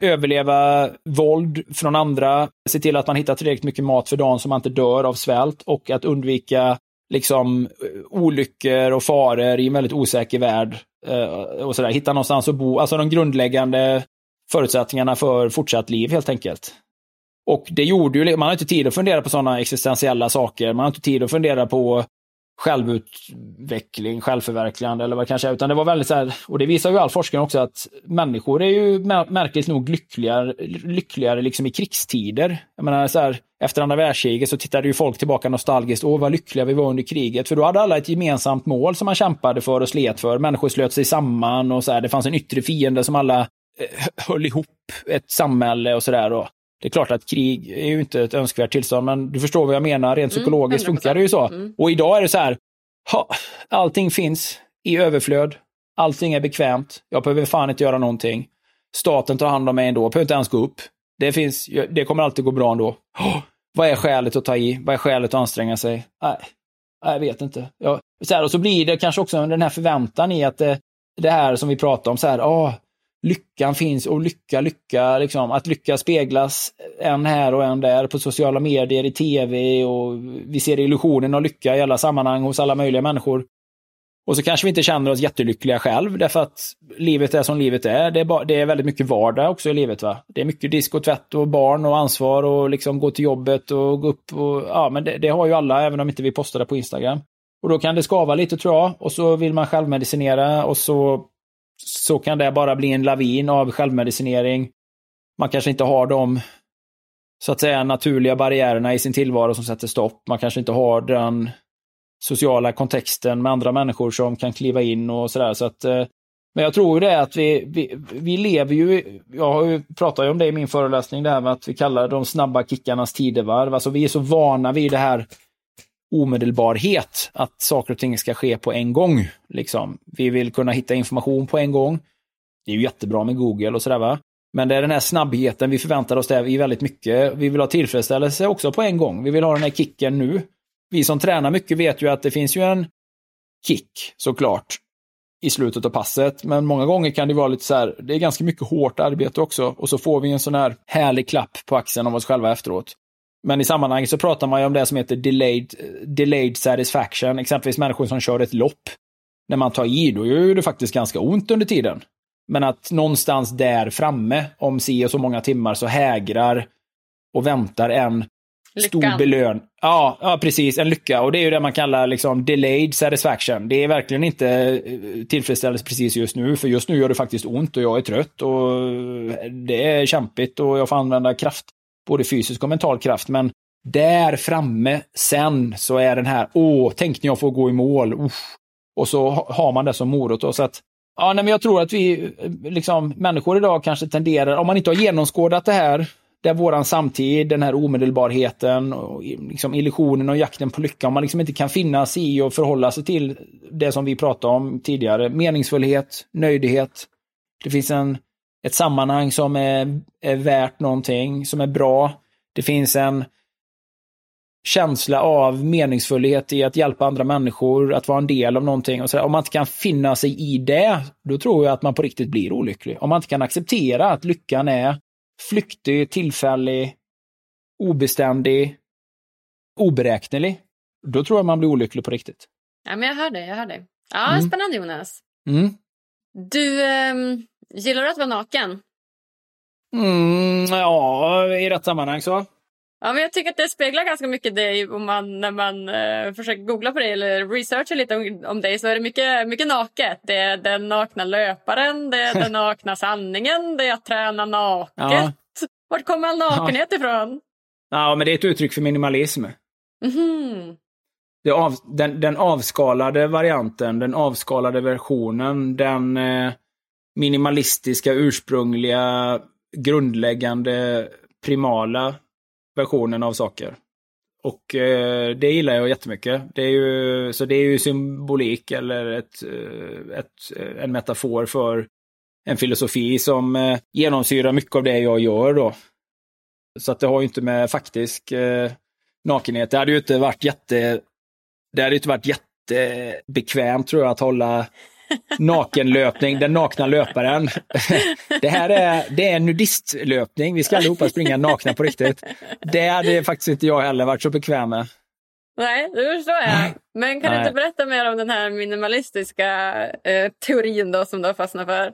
Överleva våld från andra, se till att man hittar tillräckligt mycket mat för dagen så man inte dör av svält och att undvika liksom olyckor och faror i en väldigt osäker värld. Eh, och sådär. Hitta någonstans att bo, alltså de grundläggande förutsättningarna för fortsatt liv helt enkelt. Och det gjorde ju, man har inte tid att fundera på sådana existentiella saker. Man har inte tid att fundera på självutveckling, självförverkligande eller vad det kanske är. Utan det var väldigt så här, och det visar ju all forskning också att människor är ju märkligt nog lyckligare, lyckligare liksom i krigstider. Jag menar så här, efter andra världskriget så tittade ju folk tillbaka nostalgiskt, åh vad lyckliga vi var under kriget. För då hade alla ett gemensamt mål som man kämpade för och slet för. Människor slöt sig samman och så här, det fanns en yttre fiende som alla eh, höll ihop ett samhälle och sådär. Det är klart att krig är ju inte ett önskvärt tillstånd, men du förstår vad jag menar. Rent mm, psykologiskt mm, funkar det ju så. Mm. Och idag är det så här, ha, allting finns i överflöd. Allting är bekvämt. Jag behöver fan inte göra någonting. Staten tar hand om mig ändå. Jag behöver inte ens gå upp. Det, finns, det kommer alltid gå bra ändå. Oh, vad är skälet att ta i? Vad är skälet att anstränga sig? Nej, jag vet inte. Jag, så här, och så blir det kanske också den här förväntan i att det, det här som vi pratar om, så här, oh, lyckan finns och lycka, lycka, liksom. Att lycka speglas en här och en där på sociala medier, i tv och vi ser illusionen av lycka i alla sammanhang hos alla möjliga människor. Och så kanske vi inte känner oss jättelyckliga själv därför att livet är som livet är. Det är, bara, det är väldigt mycket vardag också i livet. va. Det är mycket disk och tvätt och barn och ansvar och liksom gå till jobbet och gå upp. Och, ja, men det, det har ju alla även om inte vi postar det på Instagram. Och då kan det skava lite tror jag. Och så vill man självmedicinera och så så kan det bara bli en lavin av självmedicinering. Man kanske inte har de så att säga naturliga barriärerna i sin tillvaro som sätter stopp. Man kanske inte har den sociala kontexten med andra människor som kan kliva in och sådär. Så att, eh, men jag tror det att vi, vi, vi lever ju, jag pratar ju om det i min föreläsning, det här med att vi kallar de snabba kickarnas tidevarv. Alltså vi är så vana vid det här omedelbarhet, att saker och ting ska ske på en gång. Liksom. Vi vill kunna hitta information på en gång. Det är ju jättebra med Google och sådär va. Men det är den här snabbheten vi förväntar oss där i väldigt mycket. Vi vill ha tillfredsställelse också på en gång. Vi vill ha den här kicken nu. Vi som tränar mycket vet ju att det finns ju en kick såklart i slutet av passet. Men många gånger kan det vara lite så här, det är ganska mycket hårt arbete också. Och så får vi en sån här härlig klapp på axeln av oss själva efteråt. Men i sammanhanget så pratar man ju om det som heter delayed, delayed satisfaction. Exempelvis människor som kör ett lopp. När man tar i, då gör det faktiskt ganska ont under tiden. Men att någonstans där framme, om si och så många timmar, så hägrar och väntar en Lyckan. stor belön. Ja, ja, precis. En lycka. Och det är ju det man kallar liksom delayed satisfaction. Det är verkligen inte eh, tillfredsställelse precis just nu, för just nu gör det faktiskt ont och jag är trött och det är kämpigt och jag får använda kraft både fysisk och mental kraft. Men där framme sen så är den här, åh, tänk när jag får gå i mål. Uff. Och så har man det som morot. Då, så att, ja, nej, men jag tror att vi, eh, liksom, människor idag kanske tenderar, om man inte har genomskådat det här, där våran samtid, den här omedelbarheten, och liksom illusionen och jakten på lycka, om man liksom inte kan finna sig i och förhålla sig till det som vi pratade om tidigare, meningsfullhet, nöjdhet. Det finns en, ett sammanhang som är, är värt någonting, som är bra. Det finns en känsla av meningsfullhet i att hjälpa andra människor, att vara en del av någonting. Och så, om man inte kan finna sig i det, då tror jag att man på riktigt blir olycklig. Om man inte kan acceptera att lyckan är flyktig, tillfällig, obeständig, oberäknelig, då tror jag man blir olycklig på riktigt. Ja, men jag hör det. Jag hör det. Ja, mm. Spännande, Jonas. Mm. Du, ähm, gillar du att vara naken? Mm, ja, i rätt sammanhang så. Ja, men jag tycker att det speglar ganska mycket dig om man, när man uh, försöker googla på dig eller researcha lite om, om dig så är det mycket, mycket naket. Det är den nakna löparen, det är den nakna sanningen, det är att träna naket. Ja. Vart kommer all nakenhet ja. ifrån? Ja, men det är ett uttryck för minimalism. Mm. Det av, den, den avskalade varianten, den avskalade versionen, den eh, minimalistiska, ursprungliga, grundläggande, primala versionen av saker. Och eh, det gillar jag jättemycket. Det är ju, så det är ju symbolik eller ett, eh, ett, eh, en metafor för en filosofi som eh, genomsyrar mycket av det jag gör då. Så att det har ju inte med faktisk eh, nakenhet, det hade ju inte varit jätte det hade inte varit jättebekvämt tror jag att hålla nakenlöpning, den nakna löparen. Det här är, det är nudistlöpning, vi ska allihopa springa nakna på riktigt. Det hade faktiskt inte jag heller varit så bekväm med. Nej, det förstår jag. Men kan Nej. du inte berätta mer om den här minimalistiska eh, teorin då som du har fastnat för?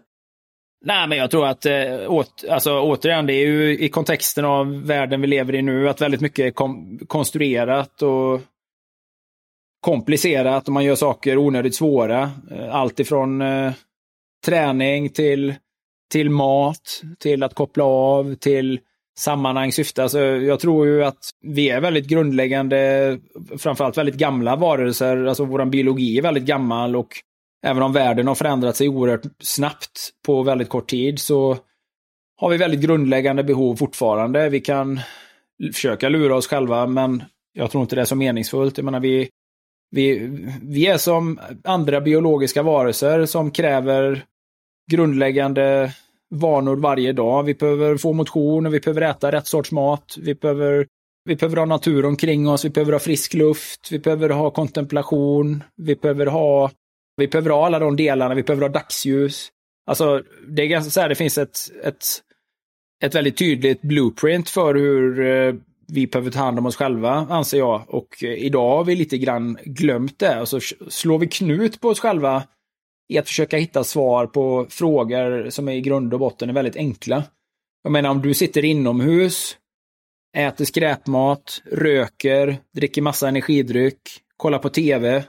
Nej, men jag tror att eh, åt, alltså, återigen, det är ju i kontexten av världen vi lever i nu, att väldigt mycket är kom, konstruerat och komplicerat och man gör saker onödigt svåra. Eh, allt ifrån eh, träning till, till mat, till att koppla av, till sammanhang, syfte. Alltså, jag tror ju att vi är väldigt grundläggande, framförallt väldigt gamla varelser. Alltså vår biologi är väldigt gammal och även om världen har förändrat sig oerhört snabbt på väldigt kort tid så har vi väldigt grundläggande behov fortfarande. Vi kan försöka lura oss själva men jag tror inte det är så meningsfullt. Jag menar, vi, vi, vi är som andra biologiska varelser som kräver grundläggande vanor varje dag. Vi behöver få motion, vi behöver äta rätt sorts mat, vi behöver, vi behöver ha natur omkring oss, vi behöver ha frisk luft, vi behöver ha kontemplation, vi behöver ha, vi behöver ha alla de delarna, vi behöver ha dagsljus. Alltså, det är ganska så här, det finns ett, ett, ett väldigt tydligt blueprint för hur eh, vi behöver ta hand om oss själva, anser jag. Och eh, idag har vi lite grann glömt det. Alltså, och så slår vi knut på oss själva i att försöka hitta svar på frågor som är i grund och botten är väldigt enkla. Jag menar om du sitter inomhus, äter skräpmat, röker, dricker massa energidryck, kollar på tv,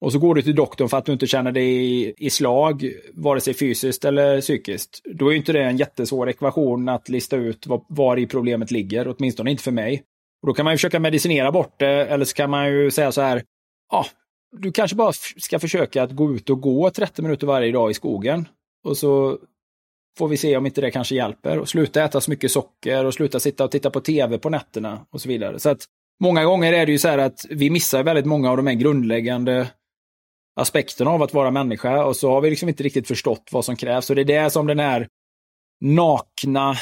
och så går du till doktorn för att du inte känner dig i slag, vare sig fysiskt eller psykiskt. Då är inte det en jättesvår ekvation att lista ut var, var i problemet ligger, åtminstone inte för mig. Och då kan man ju försöka medicinera bort det, eller så kan man ju säga så här, ja, ah, du kanske bara ska försöka att gå ut och gå 30 minuter varje dag i skogen. Och så får vi se om inte det kanske hjälper. Och sluta äta så mycket socker och sluta sitta och titta på tv på nätterna och så vidare. Så att många gånger är det ju så här att vi missar väldigt många av de här grundläggande aspekterna av att vara människa och så har vi liksom inte riktigt förstått vad som krävs. Och det är det som den här nakna,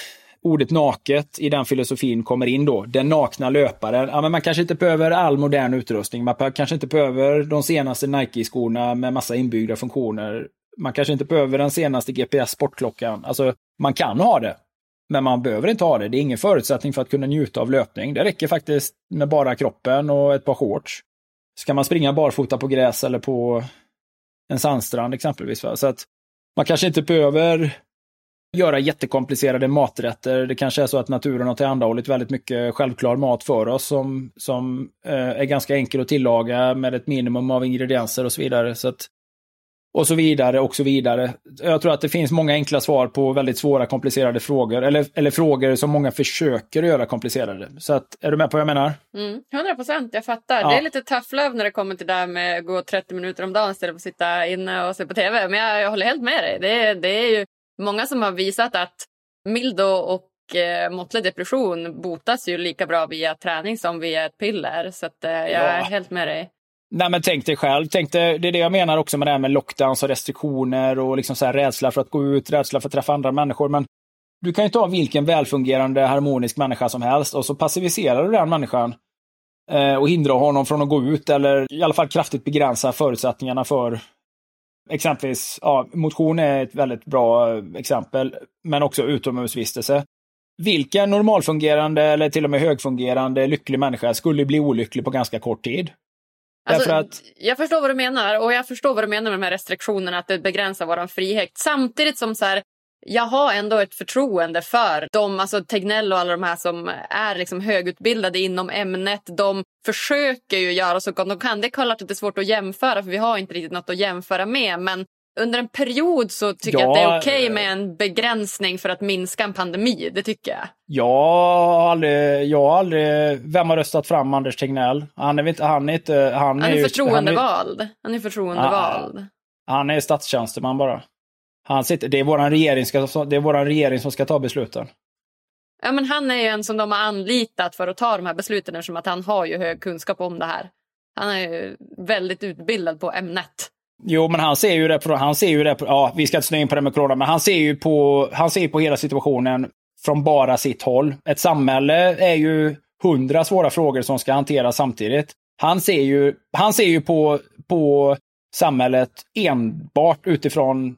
ordet naket i den filosofin kommer in då. Den nakna löparen. Ja, men man kanske inte behöver all modern utrustning. Man kanske inte behöver de senaste Nike-skorna med massa inbyggda funktioner. Man kanske inte behöver den senaste GPS-sportklockan. Alltså, man kan ha det. Men man behöver inte ha det. Det är ingen förutsättning för att kunna njuta av löpning. Det räcker faktiskt med bara kroppen och ett par shorts. Ska man springa barfota på gräs eller på en sandstrand exempelvis. Va? Så att man kanske inte behöver göra jättekomplicerade maträtter. Det kanske är så att naturen har tillhandahållit väldigt mycket självklar mat för oss som, som eh, är ganska enkel att tillaga med ett minimum av ingredienser och så vidare. Så att och så vidare och så vidare. Jag tror att det finns många enkla svar på väldigt svåra komplicerade frågor. Eller, eller frågor som många försöker göra komplicerade. Så att, är du med på vad jag menar? Mm, 100 procent, jag fattar. Ja. Det är lite tough love när det kommer till det här med att gå 30 minuter om dagen istället för att sitta inne och se på tv. Men jag, jag håller helt med dig. Det, är- det är ju många som har visat att mild och och, eh, måttlig depression botas ju lika bra via träning som via ett piller. Så att, eh, jag är Ja. helt med dig. Nej men tänk dig själv. Tänk dig, det är det jag menar också med det här med lockdowns och restriktioner och liksom så här rädsla för att gå ut, rädsla för att träffa andra människor. Men du kan ju ta vilken välfungerande harmonisk människa som helst och så passiviserar du den människan eh, och hindrar honom från att gå ut eller i alla fall kraftigt begränsa förutsättningarna för exempelvis, ja, motion är ett väldigt bra eh, exempel, men också utomhusvistelse. Vilken normalfungerande eller till och med högfungerande lycklig människa skulle bli olycklig på ganska kort tid? Alltså, att Jag förstår vad du menar och jag förstår vad du menar med de här restriktionerna, att det begränsar vår frihet. Samtidigt som så här, jag har ändå ett förtroende för dem, alltså Tegnell och alla de här som är liksom högutbildade inom ämnet. De försöker ju göra så gott de kan. Det är klart att det är svårt att jämföra för vi har inte riktigt något att jämföra med. Men under en period så tycker jag att det Ja, är okej med en begränsning för att minska en pandemi. Det tycker jag. Har aldrig, jag har aldrig, vem har röstat fram Anders Tegnell? Han är inte, han är inte, han Han är ju- förtroendevald. Han är förtroendevald. Han är statstjänsteman bara. Han sitter, det är våran regering, ska, det är våran regering som ska ta besluten. Ja, men han är ju en som de har anlitat för att ta de här besluten eftersom att han har ju hög kunskap om det här. Han är ju väldigt utbildad på ämnet. Jo, men han ser ju det på, han ser ju det på, ja, vi ska inte snöa in på det med corona, men han ser ju på, han ser på hela situationen från bara sitt håll. Ett samhälle är ju hundra svåra frågor som ska hanteras samtidigt. Han ser ju, han ser ju på, på samhället enbart utifrån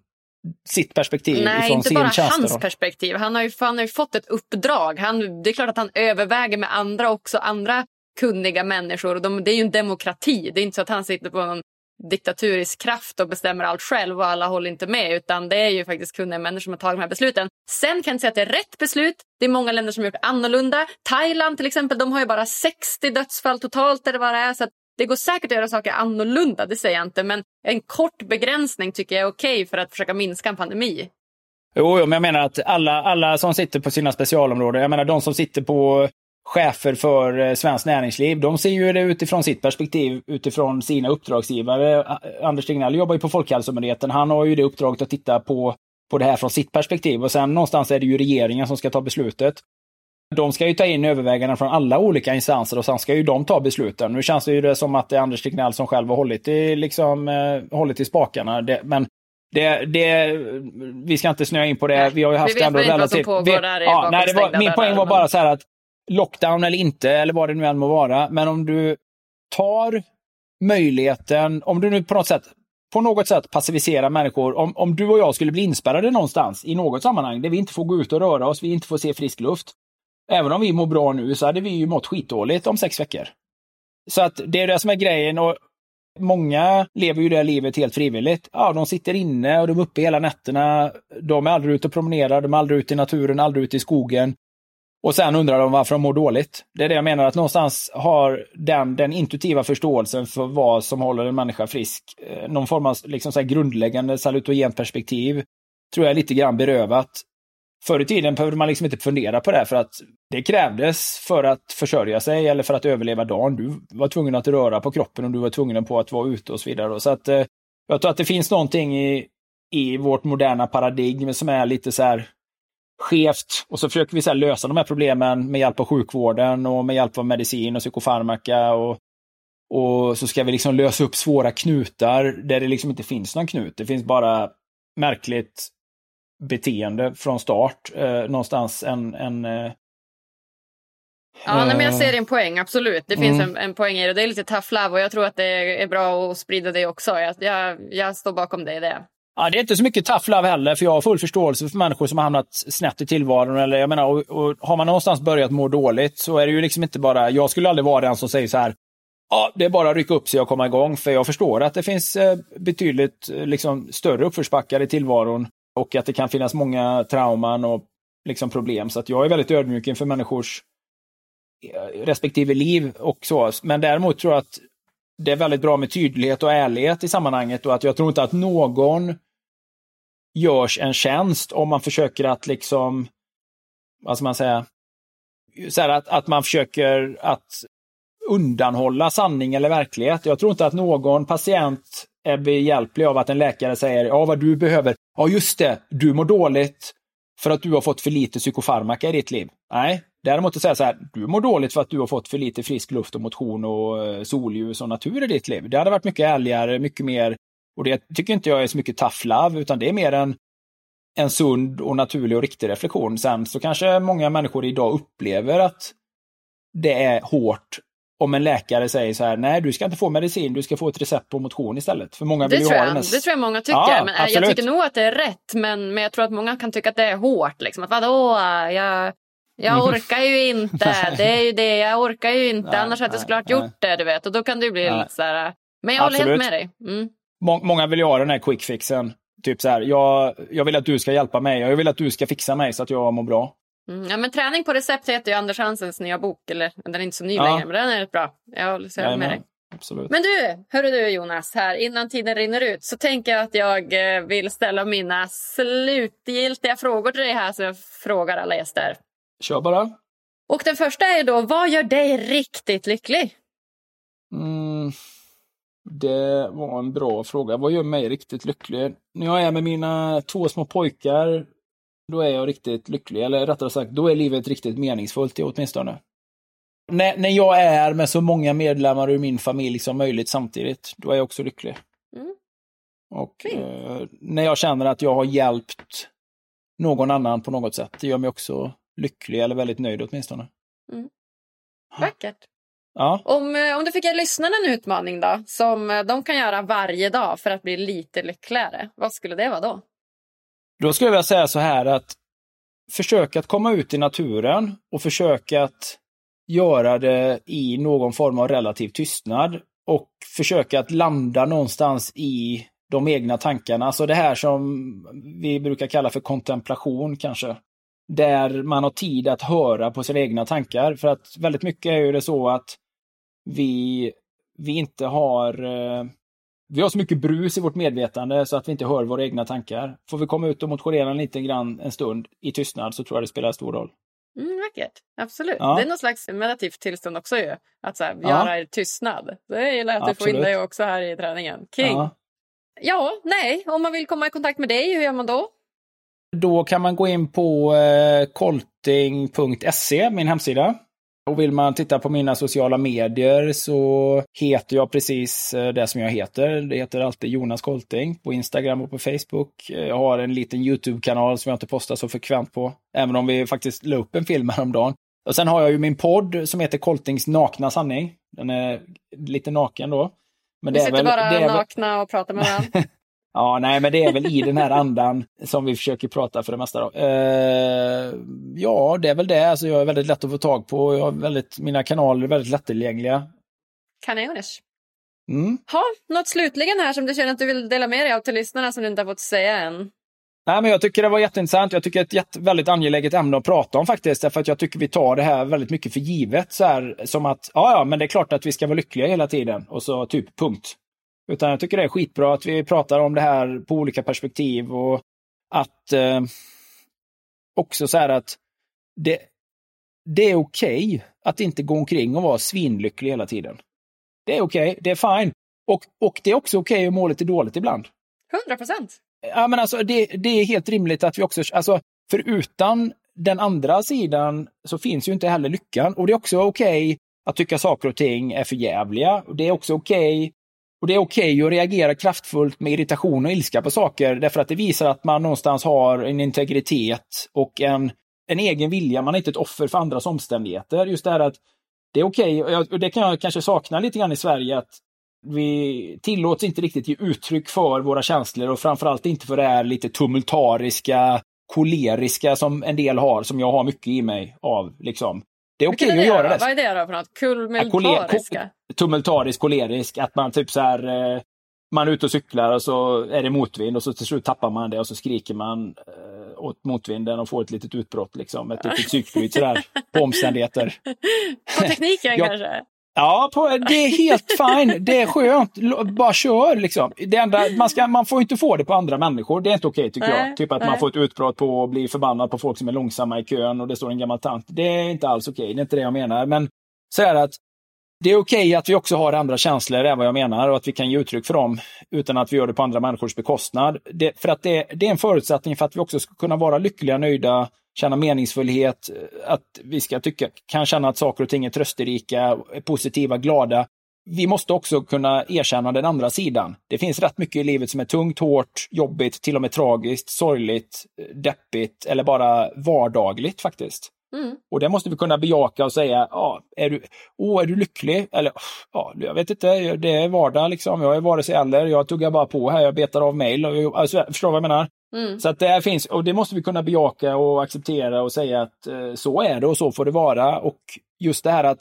sitt perspektiv. Nej, inte bara hans perspektiv. Han har, ju, han har ju fått ett uppdrag. Han, det är klart att han överväger med andra också, andra kunniga människor. Och de, det är ju en demokrati. Det är inte så att han sitter på någon diktaturisk kraft och bestämmer allt själv och alla håller inte med. Utan det är ju faktiskt kunniga människor som har tagit de här besluten. Sen kan jag inte säga att det är rätt beslut. Det är många länder som har gjort annorlunda. Thailand till exempel, de har ju bara 60 dödsfall totalt eller vad det är. Så att det går säkert att göra saker annorlunda, det säger jag inte. Men en kort begränsning tycker jag är okej för att försöka minska en pandemi. Jo, jo, men jag menar att alla, alla som sitter på sina specialområden, jag menar de som sitter på chefer för eh, svenskt näringsliv, de ser ju det utifrån sitt perspektiv, utifrån sina uppdragsgivare. Anders Tegnell jobbar ju på Folkhälsomyndigheten. Han har ju det uppdraget att titta på, på det här från sitt perspektiv. Och sen någonstans är det ju regeringen som ska ta beslutet. De ska ju ta in överväganden från alla olika instanser och sen ska ju de ta besluten. Nu känns det ju det som att det är Anders Tegnell som själv har hållit i, liksom, eh, hållit i spakarna. Det, men det, det, vi ska inte snöa in på det. Vi har ju vi haft vet ändå vad som relativt... pågår vi, där ja, nej, var, Min poäng var bara så här att lockdown eller inte, eller vad det nu än må vara, men om du tar möjligheten, om du nu på något sätt på något sätt passiviserar människor. Om, om du och jag skulle bli inspärrade någonstans i något sammanhang där vi inte får gå ut och röra oss, vi inte får se frisk luft. Även om vi mår bra nu så hade vi ju mått skitdåligt om sex veckor. Så att det är det som är grejen. och Många lever ju det här livet helt frivilligt. Ja, de sitter inne och de är uppe hela nätterna. De är aldrig ute och promenerar, de är aldrig ute i naturen, aldrig ute i skogen. Och sen undrar de varför de mår dåligt. Det är det jag menar, att någonstans har den, den intuitiva förståelsen för vad som håller en människa frisk, eh, någon form av liksom så här grundläggande salutogent perspektiv, tror jag är lite grann berövat. Förr i tiden behövde man liksom inte fundera på det, för att det krävdes för att försörja sig eller för att överleva dagen. Du var tvungen att röra på kroppen och du var tvungen på att vara ute och så vidare. Så att, eh, jag tror att det finns någonting i, i vårt moderna paradigm som är lite så här skevt. Och så försöker vi så lösa de här problemen med hjälp av sjukvården och med hjälp av medicin och psykofarmaka. Och, och så ska vi liksom lösa upp svåra knutar där det liksom inte finns någon knut. Det finns bara märkligt beteende från start. Eh, någonstans en... en eh, Ja, nej, men jag eh, ser din poäng, absolut. Det finns Mm. en, en poäng i det. Det är lite tough love och jag tror att det är bra att sprida det också. Jag, jag, jag står bakom dig i det. Ja, det är inte så mycket tough love heller, för jag har full förståelse för människor som har hamnat snett i tillvaron. Eller, jag menar, och, och har man någonstans börjat må dåligt så är det ju liksom inte bara, jag skulle aldrig vara den som säger så här, ja, det är bara att rycka upp sig och komma igång, för jag förstår att det finns eh, betydligt eh, liksom, större uppförsbackar i tillvaron och att det kan finnas många trauman och liksom, problem. Så att jag är väldigt ödmjuk inför människors eh, respektive liv och så. Men däremot tror jag att det är väldigt bra med tydlighet och ärlighet i sammanhanget och att jag tror inte att någon görs en tjänst om man försöker att liksom, vad ska man säga, så här att, att man försöker att undanhålla sanning eller verklighet. Jag tror inte att någon patient är behjälplig av att en läkare säger ja, vad du behöver. Ja, just det, du mår dåligt för att du har fått för lite psykofarmaka i ditt liv. Nej, däremot att säga så här, du mår dåligt för att du har fått för lite frisk luft och motion och eh, solljus och natur i ditt liv. Det hade varit mycket ärligare, mycket mer, och det tycker inte jag är så mycket tough love, utan det är mer en, en sund och naturlig och riktig reflektion. Sen så kanske många människor idag upplever att det är hårt om en läkare säger så här, nej du ska inte få medicin, du ska få ett recept på motion istället. För många vill det, ju tror ha jag, den det tror jag många tycker. Ja, men eh, jag tycker nog att det är rätt. Men, men jag tror att många kan tycka att det är hårt. Liksom. Att vadå, jag, jag orkar ju inte. Det är ju det, jag orkar ju inte. Nej, Annars hade jag såklart nej. gjort det. Du vet. Och då kan det bli lite så här. Men jag håller helt med dig. Mm. Må- Många vill ju ha den här quick fixen. Typ så här, jag, jag vill att du ska hjälpa mig, jag vill att du ska fixa mig så att jag mår bra. Mm. Ja, men träning på recept heter ju Anders Hansens nya bok. Eller den är inte så ny Ja. längre, men den är rätt bra. Jag håller med dig. Absolut. Men du, hörru du Jonas, här innan tiden rinner ut så tänker jag att jag eh, vill ställa mina slutgiltiga frågor till dig här som jag frågar alla gäster. Kör bara. Och den första är då, vad gör dig riktigt lycklig? Mm, det var en bra fråga. Vad gör mig riktigt lycklig? När jag är med mina två små pojkar, då är jag riktigt lycklig. Eller rättare sagt, då är livet riktigt meningsfullt åtminstone. När, när jag är med så många medlemmar ur min familj som möjligt samtidigt, då är jag också lycklig. Mm. Och eh, när jag känner att jag har hjälpt någon annan på något sätt, det gör mig också lycklig eller väldigt nöjd åtminstone. Vackert. Ja. Om, eh, om du fick ge lyssnarna en utmaning då, som eh, de kan göra varje dag för att bli lite lyckligare, vad skulle det vara då? Då skulle jag säga så här att försök att komma ut i naturen och försök att göra det i någon form av relativ tystnad och försöka att landa någonstans i de egna tankarna. Alltså det här som vi brukar kalla för kontemplation kanske. Där man har tid att höra på sina egna tankar. För att väldigt mycket är ju det så att vi, vi inte har eh, vi har så mycket brus i vårt medvetande så att vi inte hör våra egna tankar. Får vi komma ut och motionera lite grann en stund i tystnad så tror jag det spelar stor roll. Mm, vackert, absolut. Ja. Det är någon slags meditativt tillstånd också ju. Att så här, Ja. göra i tystnad. Det gillar jag att du får in Absolut. dig också här i träningen. King. Ja. Ja. nej, om man vill komma i kontakt med dig, hur gör man då? Då kan man gå in på eh, kolting.se, min hemsida. Och vill man titta på mina sociala medier så heter jag precis eh, det som jag heter. Det heter alltid Jonas Kolting på Instagram och på Facebook. Eh, Jag har en liten YouTube-kanal som jag inte postar så frekvent på. Även om vi faktiskt la upp en film häromdagen. Och sen har jag ju min podd som heter Koltings nakna sanning. Den är lite naken då. Men Vi sitter bara det är väl- nakna och pratar med varandra. Ja, nej, men det är väl i den här andan som vi försöker prata för det mesta. Då. Eh, ja, det är väl det. Alltså, jag är väldigt lätt att få tag på. Jag har väldigt, mina kanaler är väldigt lättillgängliga. Kanoners. Mm. Ha, något slutligen här som du känner att du vill dela med dig av till lyssnarna som du inte har fått säga än? Nej, men jag tycker det var jätteintressant. Jag tycker det är ett jätte, väldigt angeläget ämne att prata om faktiskt. Därför att jag tycker vi tar det här väldigt mycket för givet. Så här, som att, ja, ja, men det är klart att vi ska vara lyckliga hela tiden. Och så typ punkt. Utan jag tycker det är skitbra att vi pratar om det här på olika perspektiv och att eh, också så här att det, det är okej att inte gå omkring och vara svinlycklig hela tiden. Det är okej, det är fine. Och, och det är också okej att må lite dåligt ibland. 100 procent. Ja, men alltså, det, det är helt rimligt att vi också, alltså, för utan den andra sidan så finns ju inte heller lyckan. Och det är också okej att tycka saker och ting är för jävliga. Och det är också okej och det är okej att reagera kraftfullt med irritation och ilska på saker därför att det visar att man någonstans har en integritet och en, en egen vilja. Man är inte ett offer för andras omständigheter. Just det här att det är okej, och och det kan jag kanske sakna lite grann i Sverige, att vi tillåts inte riktigt ge uttryck för våra känslor och framförallt inte för det här lite tumultariska, koleriska som en del har, som jag har mycket i mig av. Liksom. Det är okej är att göra det. Vad är det då för något? Ko- tumultarisk, kolerisk, att man typ så här eh, man är ute och cyklar och så är det motvind och så till slut tappar man det och så skriker man eh, åt motvinden och får ett litet utbrott liksom. Ett litet psykbryt sådär på omständigheter. På tekniken Ja. kanske? Ja, på, det är helt fine. Det är skönt. Bara kör liksom. Det enda, man, ska, man får inte få det på andra människor. Det är inte okej okay, tycker nej, jag. Typ att nej. man får ett utbrott på och blir förbannad på folk som är långsamma i kön och det står en gammal tant. Det är inte alls okej. Okay. Det är inte det jag menar. Men så är det att det är okej okay att vi också har andra känslor, är vad jag menar, och att vi kan ge uttryck för dem utan att vi gör det på andra människors bekostnad. Det, för att det, det är en förutsättning för att vi också ska kunna vara lyckliga, nöjda, känna meningsfullhet, att vi ska tycka, kan känna att saker och ting är trösterika, positiva, glada. Vi måste också kunna erkänna den andra sidan. Det finns rätt mycket i livet som är tungt, hårt, jobbigt, till och med tragiskt, sorgligt, deppigt eller bara vardagligt faktiskt. Mm. Och det måste vi kunna bejaka och säga, ja, är du, åh, är du lycklig? Eller, ja, jag vet inte, det är vardag liksom. Jag är vare sig eller, jag tuggar bara på här, jag betar av mejl. Alltså, förstår du vad jag menar? Mm. Så att det finns, och det måste vi kunna bejaka och acceptera och säga att eh, så är det och så får det vara. Och just det här att,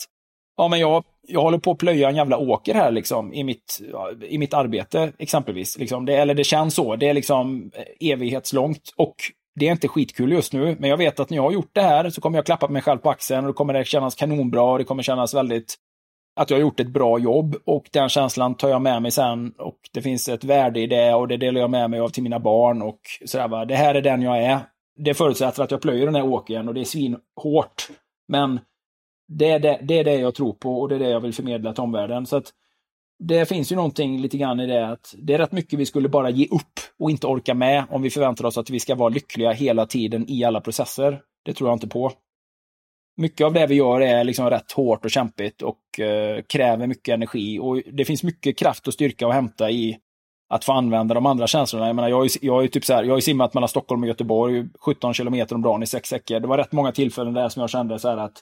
ja men jag, jag håller på att plöja en jävla åker här liksom i mitt, i mitt arbete exempelvis. Liksom. Det, eller det känns så, det är liksom eh, evighetslångt. Och det är inte skitkul just nu, men jag vet att när jag har gjort det här så kommer jag klappa mig själv på axeln och då kommer det kännas kanonbra och det kommer kännas väldigt att jag har gjort ett bra jobb och den känslan tar jag med mig sen och det finns ett värde i det och det delar jag med mig av till mina barn och sådär va. Det här är den jag är. Det förutsätter att jag plöjer den här åkern och det är svinhårt. Men det är det, det är det jag tror på och det är det jag vill förmedla till omvärlden. Så att det finns ju någonting lite grann i det att det är rätt mycket vi skulle bara ge upp och inte orka med om vi förväntar oss att vi ska vara lyckliga hela tiden i alla processer. Det tror jag inte på. Mycket av det vi gör är liksom rätt hårt och kämpigt och eh, kräver mycket energi och det finns mycket kraft och styrka att hämta i att få använda de andra känslorna. Jag menar, jag har ju, jag har ju typ så här, jag har simmat mellan Stockholm och Göteborg 17 kilometer om dagen i sex veckor. Det var rätt många tillfällen där som jag kände så här att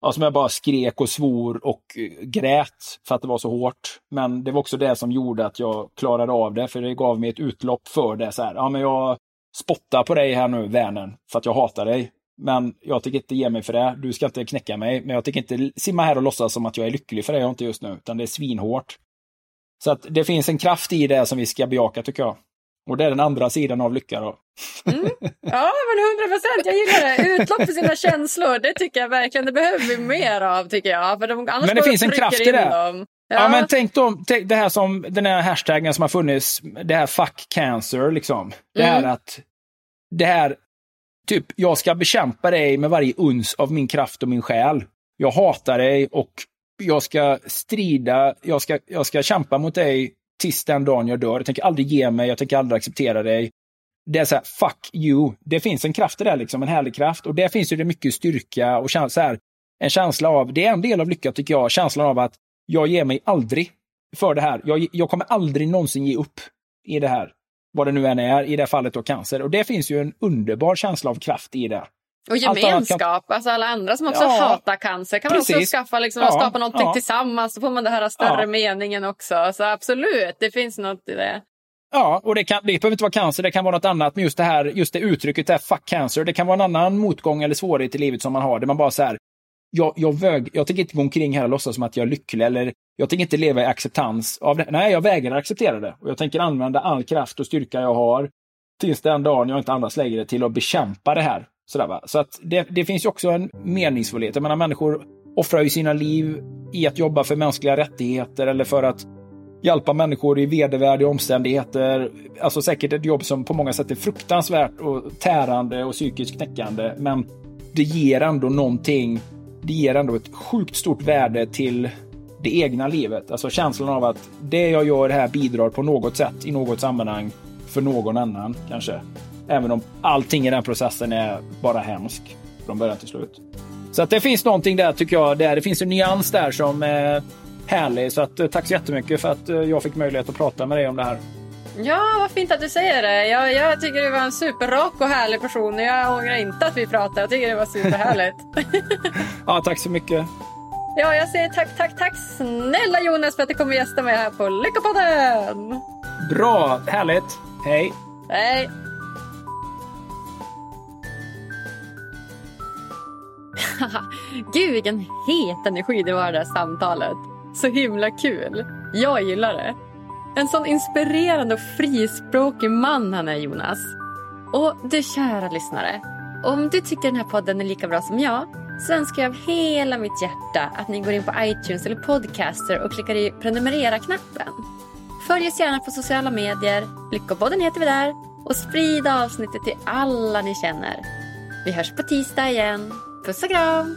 ja, som jag bara skrek och svor och eh, grät för att det var så hårt. Men det var också det som gjorde att jag klarade av det, för det gav mig ett utlopp för det. Så här, ja, men jag spottar på dig här nu, vännen, för att jag hatar dig. Men jag tänker inte ge mig för det. Du ska inte knäcka mig. Men jag tänker inte simma här och låtsas som att jag är lycklig för det jag inte just nu. Utan det är svinhårt. Så att det finns en kraft i det som vi ska bejaka tycker jag. Och det är den andra sidan av lycka då. Mm. Ja, men hundra procent. Jag gillar det. Utlopp för sina känslor, det tycker jag verkligen. Det behöver vi mer av, tycker jag. För de, men det finns en kraft i det. Ja. ja. men tänk då, tänk det här som den här hashtaggen som har funnits, det här fuck cancer, liksom. Det här mm. att, det här, typ, jag ska bekämpa dig med varje uns av min kraft och min själ. Jag hatar dig och jag ska strida, jag ska, jag ska kämpa mot dig tills den dagen jag dör. Jag tänker aldrig ge mig, jag tänker aldrig acceptera dig. Det är så här, fuck you. Det finns en kraft i det, liksom, en härlig kraft. Och där finns ju det mycket styrka och så här, en känsla av, det är en del av lycka tycker jag, känslan av att jag ger mig aldrig för det här. Jag, jag kommer aldrig någonsin ge upp i det här. Vad det nu än är, i det fallet då cancer. Och det finns ju en underbar känsla av kraft i det. Och gemenskap, kan... alltså alla andra som också ja, hatar cancer kan man också skaffa, liksom, ja, skapa någonting ja. tillsammans. Så får man den här större ja. meningen också. Så absolut, det finns något i det. Ja, och det, kan, det behöver inte vara cancer, det kan vara något annat. Men just det här just det uttrycket, det här fuck cancer, det kan vara en annan motgång eller svårighet i livet som man har. Där man bara så här, jag, jag, väg, jag tänker inte gå omkring här och låtsas som att jag är lycklig eller jag tänker inte leva i acceptans av det. Nej, jag vägrar acceptera det. Och jag tänker använda all kraft och styrka jag har tills den dagen jag inte andas längre till att bekämpa det här. Sådär, va? Så att det, det finns ju också en meningsfullhet. Jag menar, människor offrar ju sina liv i att jobba för mänskliga rättigheter eller för att hjälpa människor i vedervärdiga omständigheter. Alltså säkert ett jobb som på många sätt är fruktansvärt och tärande och psykiskt knäckande. Men det ger ändå någonting. Det ger ändå ett sjukt stort värde till det egna livet. Alltså känslan av att det jag gör här bidrar på något sätt i något sammanhang för någon annan kanske. Även om allting i den processen är bara hemsk från början till slut. Så att det finns någonting där tycker jag. Där. Det finns en nyans där som är härlig. Så att, eh, tack så jättemycket för att eh, jag fick möjlighet att prata med dig om det här. Ja, vad fint att du säger det. Jag, jag tycker du var en superrak och härlig person. Jag ångrar inte att vi pratade. Jag tycker det var superhärligt. ja, tack så mycket. Ja, jag säger tack, tack, tack snälla Jonas för att du kommer gästa mig här på Lyckopodden. Bra, härligt. Hej. Hej. Gud vilken het energi det var det där samtalet. Så himla kul. Jag gillar det. En sån inspirerande och frispråkig man han är Jonas. Och du kära lyssnare. Om du tycker den här podden är lika bra som jag så önskar jag av hela mitt hjärta att ni går in på iTunes eller Podcaster och klickar i prenumerera-knappen. Följ oss gärna på sociala medier, Lyckopodden heter vi där, och sprid avsnittet till alla ni känner. Vi hörs på tisdag igen. Puss och kram!